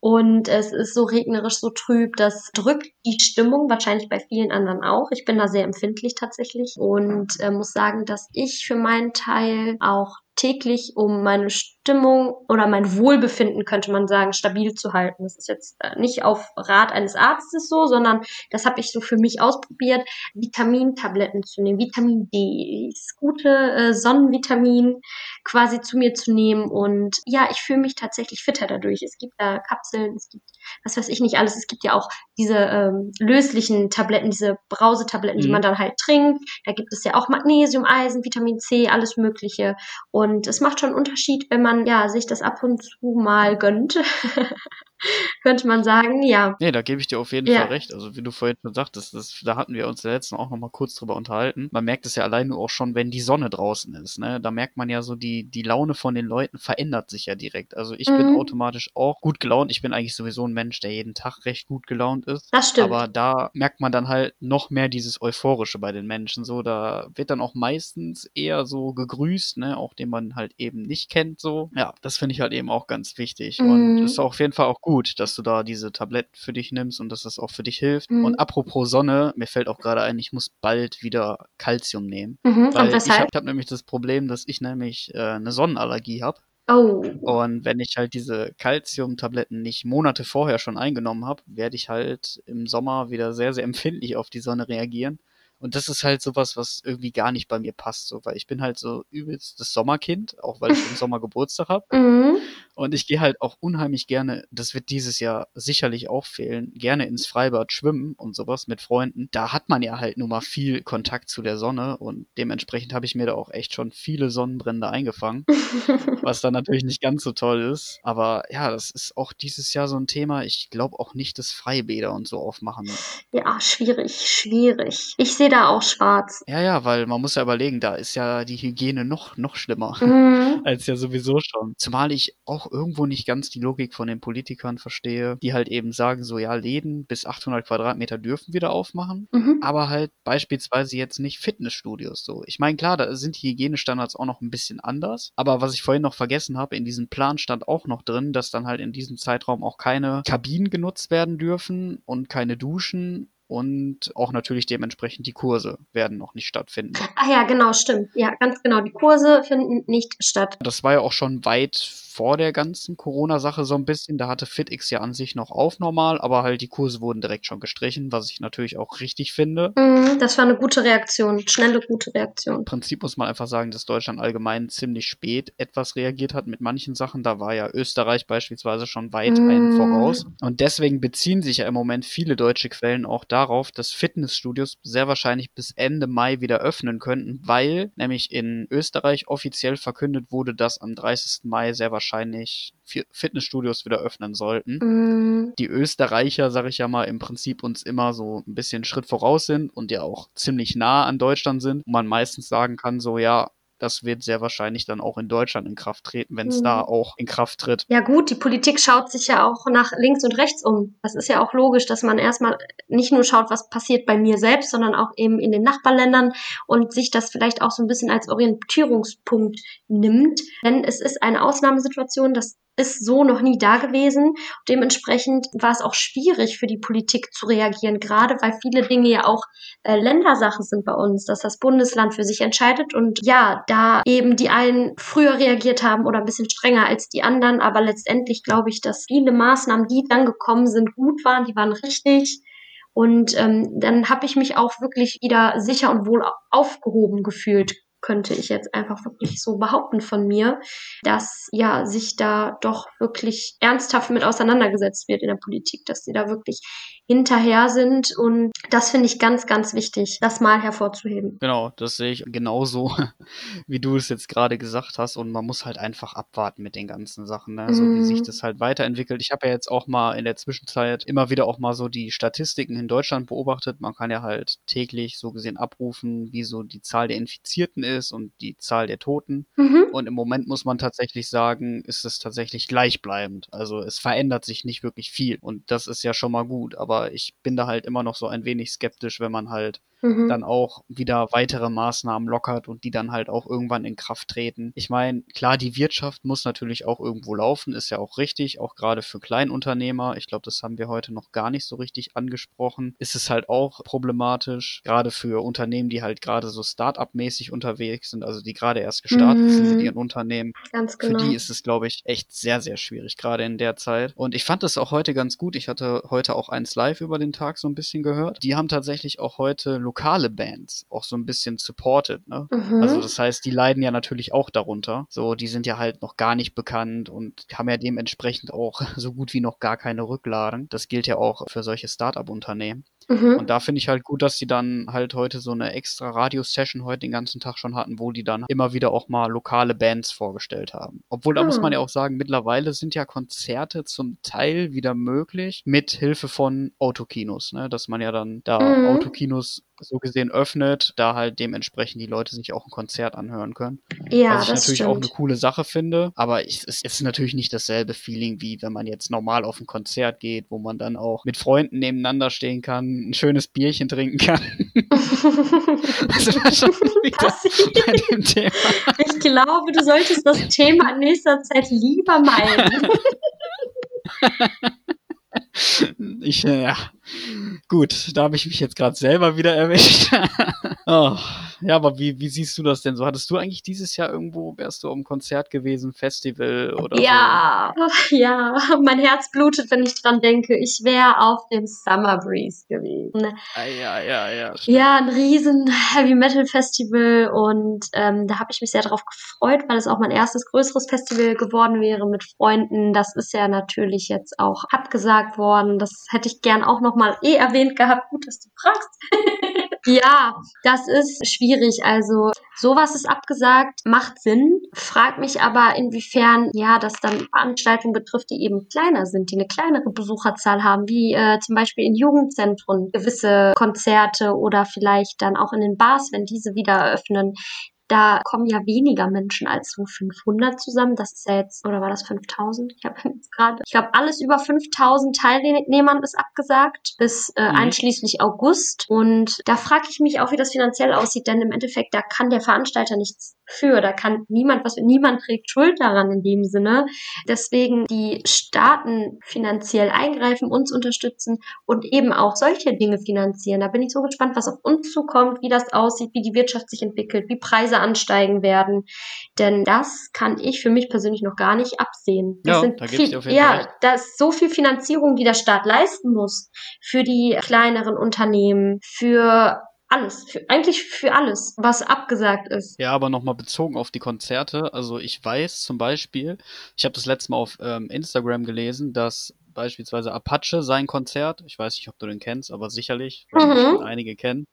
und es ist so regnerisch, so trüb, das drückt die Stimmung, wahrscheinlich bei vielen anderen auch. Ich bin da sehr empfindlich tatsächlich und äh, muss sagen, dass ich für meinen Teil auch täglich, um meine Stimmung oder mein Wohlbefinden, könnte man sagen, stabil zu halten. Das ist jetzt äh, nicht auf Rat eines Arztes so, sondern das habe ich so für mich ausprobiert, Vitamintabletten zu nehmen, Vitamin D, das gute äh, Sonnenvitamin quasi zu mir zu nehmen. Und ja, ich fühle mich tatsächlich fitter dadurch. Es gibt da Kapseln, es gibt was weiß ich nicht alles. Es gibt ja auch diese ähm, löslichen Tabletten, diese Brausetabletten, mhm. die man dann halt trinkt. Da gibt es ja auch Magnesium, Eisen, Vitamin C, alles Mögliche. Und es macht schon einen Unterschied, wenn man ja sich das ab und zu mal gönnt. könnte man sagen, ja. Nee, da gebe ich dir auf jeden ja. Fall recht. Also wie du vorhin schon sagtest, das, da hatten wir uns ja letzten auch noch mal kurz drüber unterhalten. Man merkt es ja allein nur auch schon, wenn die Sonne draußen ist. Ne? Da merkt man ja so, die, die Laune von den Leuten verändert sich ja direkt. Also ich mhm. bin automatisch auch gut gelaunt. Ich bin eigentlich sowieso ein Mensch, der jeden Tag recht gut gelaunt ist. Das stimmt. Aber da merkt man dann halt noch mehr dieses Euphorische bei den Menschen. So, da wird dann auch meistens eher so gegrüßt, ne, auch den man halt eben nicht kennt. So, ja, das finde ich halt eben auch ganz wichtig. Mhm. Und ist auf jeden Fall auch gut, dass du da diese Tabletten für dich nimmst und dass das auch für dich hilft. Mhm. Und apropos Sonne, mir fällt auch gerade ein, ich muss bald wieder Calcium nehmen. Mhm. Weil ich habe hab nämlich das Problem, dass ich nämlich äh, eine Sonnenallergie habe. Oh. Und wenn ich halt diese Calcium-Tabletten nicht Monate vorher schon eingenommen habe, werde ich halt im Sommer wieder sehr, sehr empfindlich auf die Sonne reagieren. Und das ist halt sowas, was irgendwie gar nicht bei mir passt, so, weil ich bin halt so übelst das Sommerkind, auch weil ich im Sommer Geburtstag habe. Mhm. Und ich gehe halt auch unheimlich gerne, das wird dieses Jahr sicherlich auch fehlen, gerne ins Freibad schwimmen und sowas mit Freunden. Da hat man ja halt nun mal viel Kontakt zu der Sonne und dementsprechend habe ich mir da auch echt schon viele Sonnenbrände eingefangen, was dann natürlich nicht ganz so toll ist. Aber ja, das ist auch dieses Jahr so ein Thema. Ich glaube auch nicht, dass Freibäder und so aufmachen. Ja, schwierig, schwierig. Ich sehe da auch schwarz. Ja, ja, weil man muss ja überlegen, da ist ja die Hygiene noch, noch schlimmer mhm. als ja sowieso schon. Zumal ich auch irgendwo nicht ganz die Logik von den Politikern verstehe, die halt eben sagen, so ja, Läden bis 800 Quadratmeter dürfen wieder aufmachen, mhm. aber halt beispielsweise jetzt nicht Fitnessstudios so. Ich meine, klar, da sind die Hygienestandards auch noch ein bisschen anders, aber was ich vorhin noch vergessen habe, in diesem Plan stand auch noch drin, dass dann halt in diesem Zeitraum auch keine Kabinen genutzt werden dürfen und keine Duschen und auch natürlich dementsprechend die Kurse werden noch nicht stattfinden. Ah ja, genau, stimmt. Ja, ganz genau. Die Kurse finden nicht statt. Das war ja auch schon weit vor der ganzen Corona-Sache so ein bisschen. Da hatte FitX ja an sich noch auf normal, aber halt die Kurse wurden direkt schon gestrichen, was ich natürlich auch richtig finde. Mhm, das war eine gute Reaktion, schnelle gute Reaktion. Im Prinzip muss man einfach sagen, dass Deutschland allgemein ziemlich spät etwas reagiert hat mit manchen Sachen. Da war ja Österreich beispielsweise schon weit mhm. einen voraus. Und deswegen beziehen sich ja im Moment viele deutsche Quellen auch darauf, dass Fitnessstudios sehr wahrscheinlich bis Ende Mai wieder öffnen könnten, weil nämlich in Österreich offiziell verkündet wurde, dass am 30. Mai sehr wahrscheinlich wahrscheinlich Fitnessstudios wieder öffnen sollten. Mm. Die Österreicher, sag ich ja mal, im Prinzip uns immer so ein bisschen Schritt voraus sind und ja auch ziemlich nah an Deutschland sind. Und man meistens sagen kann, so ja, das wird sehr wahrscheinlich dann auch in Deutschland in Kraft treten, wenn es mhm. da auch in Kraft tritt. Ja gut, die Politik schaut sich ja auch nach links und rechts um. Das ist ja auch logisch, dass man erstmal nicht nur schaut, was passiert bei mir selbst, sondern auch eben in den Nachbarländern und sich das vielleicht auch so ein bisschen als Orientierungspunkt nimmt. Denn es ist eine Ausnahmesituation, das ist so noch nie da gewesen. Dementsprechend war es auch schwierig für die Politik zu reagieren, gerade weil viele Dinge ja auch äh, Ländersache sind bei uns, dass das Bundesland für sich entscheidet und ja, da eben die einen früher reagiert haben oder ein bisschen strenger als die anderen, aber letztendlich glaube ich, dass viele Maßnahmen, die dann gekommen sind, gut waren, die waren richtig. Und ähm, dann habe ich mich auch wirklich wieder sicher und wohl aufgehoben gefühlt könnte ich jetzt einfach wirklich so behaupten von mir, dass ja sich da doch wirklich ernsthaft mit auseinandergesetzt wird in der Politik, dass sie da wirklich hinterher sind und das finde ich ganz, ganz wichtig, das mal hervorzuheben. Genau, das sehe ich genauso, wie du es jetzt gerade gesagt hast und man muss halt einfach abwarten mit den ganzen Sachen, ne? so wie sich mhm. das halt weiterentwickelt. Ich habe ja jetzt auch mal in der Zwischenzeit immer wieder auch mal so die Statistiken in Deutschland beobachtet. Man kann ja halt täglich so gesehen abrufen, wie so die Zahl der Infizierten ist und die Zahl der Toten. Mhm. Und im Moment muss man tatsächlich sagen, ist es tatsächlich gleichbleibend. Also es verändert sich nicht wirklich viel. Und das ist ja schon mal gut. Aber ich bin da halt immer noch so ein wenig skeptisch, wenn man halt mhm. dann auch wieder weitere Maßnahmen lockert und die dann halt auch irgendwann in Kraft treten. Ich meine, klar, die Wirtschaft muss natürlich auch irgendwo laufen, ist ja auch richtig, auch gerade für Kleinunternehmer. Ich glaube, das haben wir heute noch gar nicht so richtig angesprochen. Ist es halt auch problematisch, gerade für Unternehmen, die halt gerade so Start-up-mäßig unterwegs sind, also die gerade erst gestartet mhm. sind mit ihren Unternehmen. Ganz genau. Für die ist es, glaube ich, echt sehr, sehr schwierig, gerade in der Zeit. Und ich fand das auch heute ganz gut. Ich hatte heute auch eins live über den Tag so ein bisschen gehört. Die haben tatsächlich auch heute lokale Bands auch so ein bisschen supported. Ne? Mhm. Also das heißt, die leiden ja natürlich auch darunter. So, die sind ja halt noch gar nicht bekannt und haben ja dementsprechend auch so gut wie noch gar keine Rücklagen. Das gilt ja auch für solche Start-up-Unternehmen. Mhm. Und da finde ich halt gut, dass sie dann halt heute so eine extra Radio-Session heute den ganzen Tag schon hatten, wo die dann immer wieder auch mal lokale Bands vorgestellt haben. Obwohl, da mhm. muss man ja auch sagen, mittlerweile sind ja Konzerte zum Teil wieder möglich mit Hilfe von Autokinos, ne? dass man ja dann da mhm. Autokinos so gesehen öffnet, da halt dementsprechend die Leute sich auch ein Konzert anhören können. Ja, Was ich das natürlich stimmt. auch eine coole Sache finde, aber es ist natürlich nicht dasselbe Feeling, wie wenn man jetzt normal auf ein Konzert geht, wo man dann auch mit Freunden nebeneinander stehen kann, ein schönes Bierchen trinken kann. also bei dem Thema. Ich glaube, du solltest das Thema in nächster Zeit lieber meiden. ich, äh, ja, gut, da habe ich mich jetzt gerade selber wieder erwischt. oh, ja, aber wie, wie siehst du das denn so? Hattest du eigentlich dieses Jahr irgendwo, wärst du am Konzert gewesen, Festival oder ja, so? Ja, mein Herz blutet, wenn ich dran denke. Ich wäre auf dem Summer Breeze gewesen. Ah, ja, ja, ja. Stimmt. Ja, ein riesen Heavy Metal Festival und ähm, da habe ich mich sehr darauf gefreut, weil es auch mein erstes größeres Festival geworden wäre mit Freunden. Das ist ja natürlich jetzt auch abgesagt worden. Das hätte ich gern auch nochmal eh erwähnt gehabt. Gut, dass du fragst. ja, das ist schwierig. Also sowas ist abgesagt, macht Sinn. Frag mich aber, inwiefern ja das dann Veranstaltungen betrifft, die eben kleiner sind, die eine kleinere Besucherzahl haben, wie äh, zum Beispiel in Jugendzentren gewisse Konzerte oder vielleicht dann auch in den Bars, wenn diese wieder eröffnen. Da kommen ja weniger Menschen als so 500 zusammen. Das ist ja jetzt, oder war das 5000? Ich habe jetzt gerade, ich glaube, alles über 5000 Teilnehmern ist abgesagt bis äh, mhm. einschließlich August. Und da frage ich mich auch, wie das finanziell aussieht, denn im Endeffekt, da kann der Veranstalter nichts für. Da kann niemand was, niemand trägt Schuld daran in dem Sinne. Deswegen die Staaten finanziell eingreifen, uns unterstützen und eben auch solche Dinge finanzieren. Da bin ich so gespannt, was auf uns zukommt, wie das aussieht, wie die Wirtschaft sich entwickelt, wie Preise ansteigen werden. Denn das kann ich für mich persönlich noch gar nicht absehen. Das ja, sind da viel, auf jeden ja, Fall. da ist so viel Finanzierung, die der Staat leisten muss für die kleineren Unternehmen, für alles, für, eigentlich für alles, was abgesagt ist. Ja, aber nochmal bezogen auf die Konzerte. Also ich weiß zum Beispiel, ich habe das letzte Mal auf ähm, Instagram gelesen, dass beispielsweise Apache sein Konzert, ich weiß nicht, ob du den kennst, aber sicherlich, mhm. einige kennen,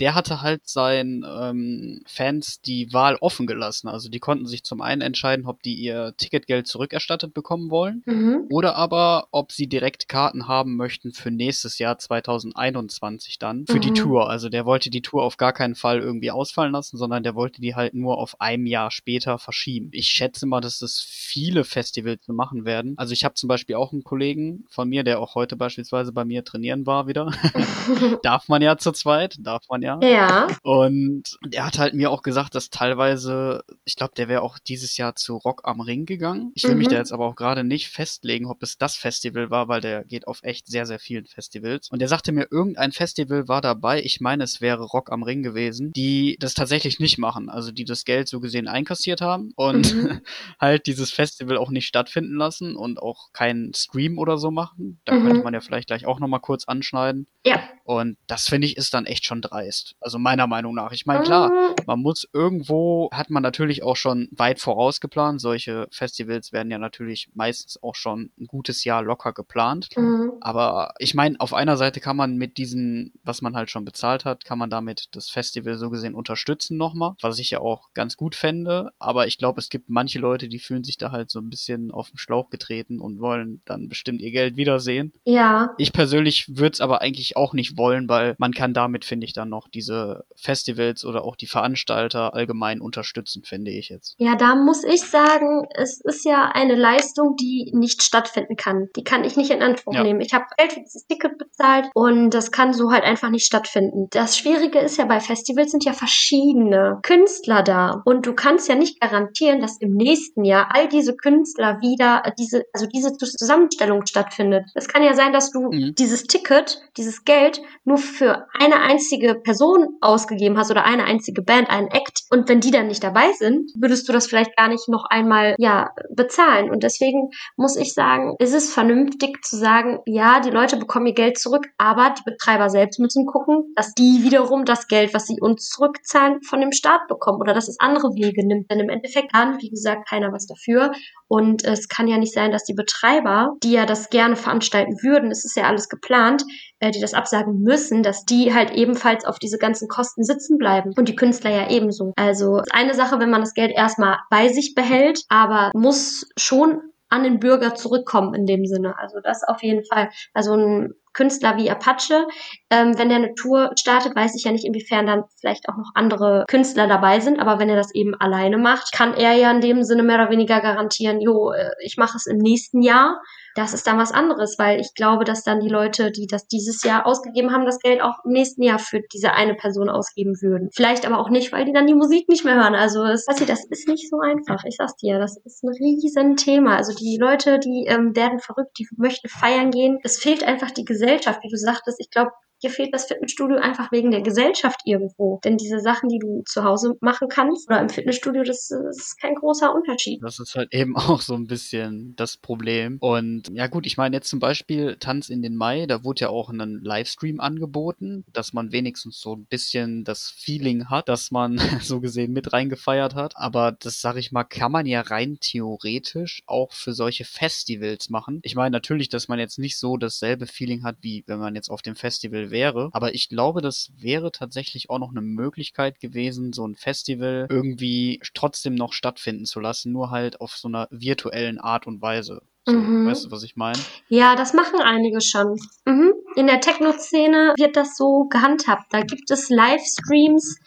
der hatte halt seinen ähm, Fans die Wahl offen gelassen. Also die konnten sich zum einen entscheiden, ob die ihr Ticketgeld zurückerstattet bekommen wollen mhm. oder aber, ob sie direkt Karten haben möchten für nächstes Jahr 2021 dann, für mhm. die Tour. Also der wollte die Tour auf gar keinen Fall irgendwie ausfallen lassen, sondern der wollte die halt nur auf einem Jahr später verschieben. Ich schätze mal, dass das viele Festivals machen werden. Also ich habe zum Beispiel auch einen Kollegen, von mir, der auch heute beispielsweise bei mir trainieren war wieder. darf man ja zu zweit, darf man ja. Ja. Und er hat halt mir auch gesagt, dass teilweise, ich glaube, der wäre auch dieses Jahr zu Rock am Ring gegangen. Ich will mhm. mich da jetzt aber auch gerade nicht festlegen, ob es das Festival war, weil der geht auf echt sehr, sehr vielen Festivals. Und er sagte mir, irgendein Festival war dabei, ich meine, es wäre Rock am Ring gewesen, die das tatsächlich nicht machen. Also die das Geld so gesehen einkassiert haben und mhm. halt dieses Festival auch nicht stattfinden lassen und auch keinen Stream oder so machen. Da mhm. könnte man ja vielleicht gleich auch nochmal kurz anschneiden. Ja. Und das finde ich ist dann echt schon dreist. Also meiner Meinung nach. Ich meine, klar, mhm. man muss irgendwo, hat man natürlich auch schon weit vorausgeplant. Solche Festivals werden ja natürlich meistens auch schon ein gutes Jahr locker geplant. Mhm. Aber ich meine, auf einer Seite kann man mit diesen, was man halt schon bezahlt hat, kann man damit das Festival so gesehen unterstützen nochmal, was ich ja auch ganz gut fände. Aber ich glaube, es gibt manche Leute, die fühlen sich da halt so ein bisschen auf den Schlauch getreten und wollen dann bestimmt ihr Geld wiedersehen. Ja. Ich persönlich würde es aber eigentlich auch nicht wollen, weil man kann damit, finde ich, dann noch diese Festivals oder auch die Veranstalter allgemein unterstützen, finde ich jetzt. Ja, da muss ich sagen, es ist ja eine Leistung, die nicht stattfinden kann. Die kann ich nicht in Anspruch ja. nehmen. Ich habe Geld für dieses Ticket bezahlt und das kann so halt einfach nicht stattfinden. Das Schwierige ist ja bei Festivals sind ja verschiedene Künstler da und du kannst ja nicht garantieren, dass im nächsten Jahr all diese Künstler wieder diese also diese Zusammenstellung stattfindet. Es kann ja sein, dass du mhm. dieses Ticket, dieses Geld nur für eine einzige Person ausgegeben hast oder eine einzige Band, einen Act und wenn die dann nicht dabei sind, würdest du das vielleicht gar nicht noch einmal ja bezahlen und deswegen muss ich sagen, ist es vernünftig zu sagen, ja, die Leute bekommen ihr Geld zurück, aber die Betreiber selbst müssen gucken, dass die wiederum das Geld, was sie uns zurückzahlen, von dem Staat bekommen oder dass es andere Wege nimmt. Denn im Endeffekt kann, wie gesagt, keiner was dafür. Und es kann ja nicht sein, dass die Betreiber, die ja das gerne veranstalten würden, es ist ja alles geplant, äh, die das absagen müssen, dass die halt ebenfalls auf diese ganzen Kosten sitzen bleiben. Und die Künstler ja ebenso. Also eine Sache, wenn man das Geld erstmal bei sich behält, aber muss schon an den Bürger zurückkommen in dem Sinne. Also das auf jeden Fall. Also ein Künstler wie Apache, ähm, wenn er eine Tour startet, weiß ich ja nicht, inwiefern dann vielleicht auch noch andere Künstler dabei sind, aber wenn er das eben alleine macht, kann er ja in dem Sinne mehr oder weniger garantieren, jo, äh, ich mache es im nächsten Jahr das ist dann was anderes, weil ich glaube, dass dann die Leute, die das dieses Jahr ausgegeben haben, das Geld auch im nächsten Jahr für diese eine Person ausgeben würden. Vielleicht aber auch nicht, weil die dann die Musik nicht mehr hören. Also das, das ist nicht so einfach. Ich sag's dir, das ist ein riesen Thema. Also die Leute, die ähm, werden verrückt, die möchten feiern gehen. Es fehlt einfach die Gesellschaft, wie du sagtest. Ich glaube, Dir fehlt das Fitnessstudio einfach wegen der Gesellschaft irgendwo. Denn diese Sachen, die du zu Hause machen kannst oder im Fitnessstudio, das, das ist kein großer Unterschied. Das ist halt eben auch so ein bisschen das Problem. Und ja gut, ich meine jetzt zum Beispiel Tanz in den Mai, da wurde ja auch ein Livestream angeboten, dass man wenigstens so ein bisschen das Feeling hat, dass man so gesehen mit reingefeiert hat. Aber das sag ich mal, kann man ja rein theoretisch auch für solche Festivals machen. Ich meine natürlich, dass man jetzt nicht so dasselbe Feeling hat, wie wenn man jetzt auf dem Festival wäre. Aber ich glaube, das wäre tatsächlich auch noch eine Möglichkeit gewesen, so ein Festival irgendwie trotzdem noch stattfinden zu lassen, nur halt auf so einer virtuellen Art und Weise. So, mhm. Weißt du, was ich meine? Ja, das machen einige schon. Mhm. In der Techno-Szene wird das so gehandhabt. Da gibt es Livestreams,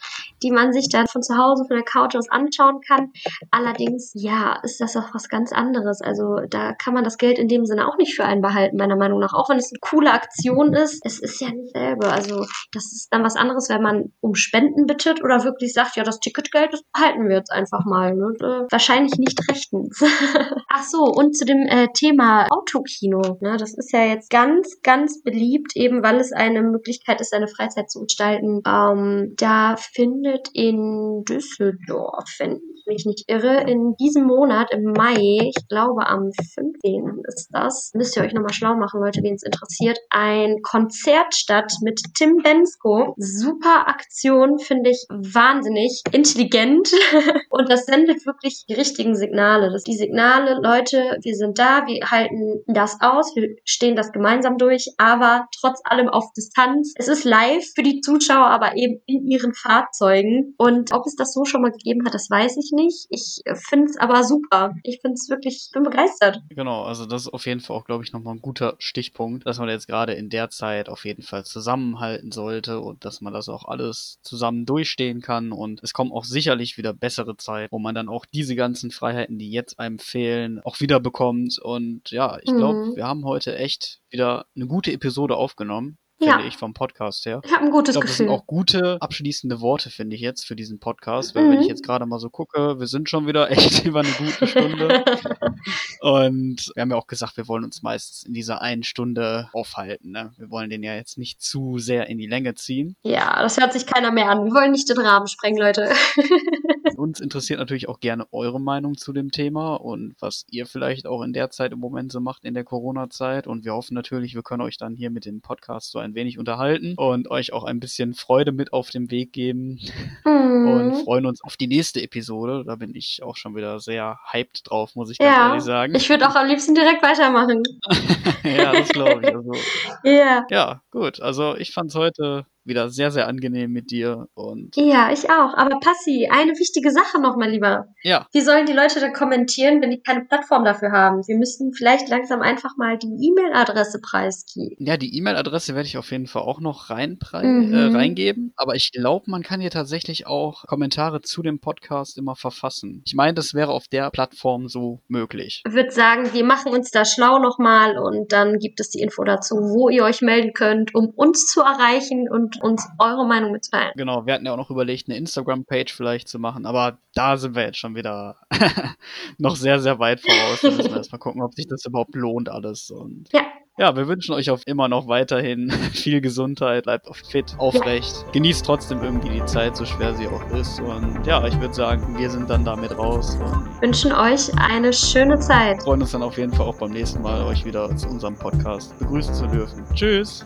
die man sich dann von zu Hause, von der Couch aus anschauen kann. Allerdings, ja, ist das auch was ganz anderes. Also da kann man das Geld in dem Sinne auch nicht für einen behalten, meiner Meinung nach. Auch wenn es eine coole Aktion ist, es ist ja nicht selber. Also das ist dann was anderes, wenn man um Spenden bittet oder wirklich sagt, ja, das Ticketgeld, das behalten wir jetzt einfach mal. Ne? Äh, wahrscheinlich nicht rechtens. Ach so, und zu dem äh, Thema Autokino. Ne? Das ist ja jetzt ganz, ganz beliebt, eben weil es eine Möglichkeit ist, seine Freizeit zu gestalten. Ähm, da findet in Düsseldorf, wenn mich nicht irre, in diesem Monat, im Mai, ich glaube am 15. ist das, müsst ihr euch nochmal schlau machen, Leute, wen es interessiert, ein Konzert statt mit Tim Bensko. Super Aktion, finde ich wahnsinnig intelligent und das sendet wirklich die richtigen Signale. Das die Signale, Leute, wir sind da, wir halten das aus, wir stehen das gemeinsam durch, aber trotz allem auf Distanz. Es ist live für die Zuschauer, aber eben in ihren Fahrzeugen. Und ob es das so schon mal gegeben hat, das weiß ich nicht. Ich finde es aber super. Ich finde es wirklich, ich bin begeistert. Genau, also das ist auf jeden Fall auch, glaube ich, nochmal ein guter Stichpunkt, dass man jetzt gerade in der Zeit auf jeden Fall zusammenhalten sollte und dass man das auch alles zusammen durchstehen kann. Und es kommen auch sicherlich wieder bessere Zeit, wo man dann auch diese ganzen Freiheiten, die jetzt einem fehlen, auch wieder bekommt. Und und ja, ich glaube, mhm. wir haben heute echt wieder eine gute Episode aufgenommen finde ja. ich, vom Podcast her. Ich habe ein gutes ich glaub, Gefühl. Das sind auch gute abschließende Worte, finde ich jetzt, für diesen Podcast. Weil mhm. wenn ich jetzt gerade mal so gucke, wir sind schon wieder echt über eine gute Stunde. und wir haben ja auch gesagt, wir wollen uns meistens in dieser einen Stunde aufhalten. Ne? Wir wollen den ja jetzt nicht zu sehr in die Länge ziehen. Ja, das hört sich keiner mehr an. Wir wollen nicht den Rahmen sprengen, Leute. Uns interessiert natürlich auch gerne eure Meinung zu dem Thema und was ihr vielleicht auch in der Zeit im Moment so macht, in der Corona-Zeit. Und wir hoffen natürlich, wir können euch dann hier mit dem Podcast so ein wenig unterhalten und euch auch ein bisschen Freude mit auf den Weg geben Mhm. und freuen uns auf die nächste Episode. Da bin ich auch schon wieder sehr hyped drauf, muss ich ganz Ja, ehrlich sagen. ich würde auch am liebsten direkt weitermachen. ja, das glaube ich. Also, Ja. ja, gut. Also ich fand es heute wieder sehr, sehr angenehm mit dir und Ja, ich auch. Aber Passi, eine wichtige Sache noch mal lieber. ja, Wie sollen die Leute da kommentieren, wenn die keine Plattform dafür haben? Wir müssten vielleicht langsam einfach mal die E-Mail-Adresse preisgeben. ja, die E-Mail-Adresse werde ich auf jeden Fall auch noch reinprei- Mhm. äh, reingeben. Aber ich glaube, man kann hier tatsächlich auch Kommentare zu dem Podcast immer verfassen. Ich meine, das wäre auf der Plattform so möglich. Ich würde sagen, wir machen uns da schlau nochmal und dann gibt es die Info dazu, wo ihr euch melden könnt, um uns zu erreichen und uns eure Meinung mitzuteilen. Genau, wir hatten ja auch noch überlegt, eine Instagram-Page vielleicht zu machen, aber da sind wir jetzt schon wieder noch sehr, sehr weit voraus. Da müssen wir erstmal gucken, ob sich das überhaupt lohnt alles. Und Ja. ja, wir wünschen euch auf immer noch weiterhin viel Gesundheit, bleibt fit, aufrecht. Genießt trotzdem irgendwie die Zeit, so schwer sie auch ist. Und ja, ich würde sagen, wir sind dann damit raus und Wünschen euch eine schöne Zeit. freuen uns dann auf jeden Fall auch beim nächsten Mal, euch wieder zu unserem Podcast begrüßen zu dürfen. Tschüss!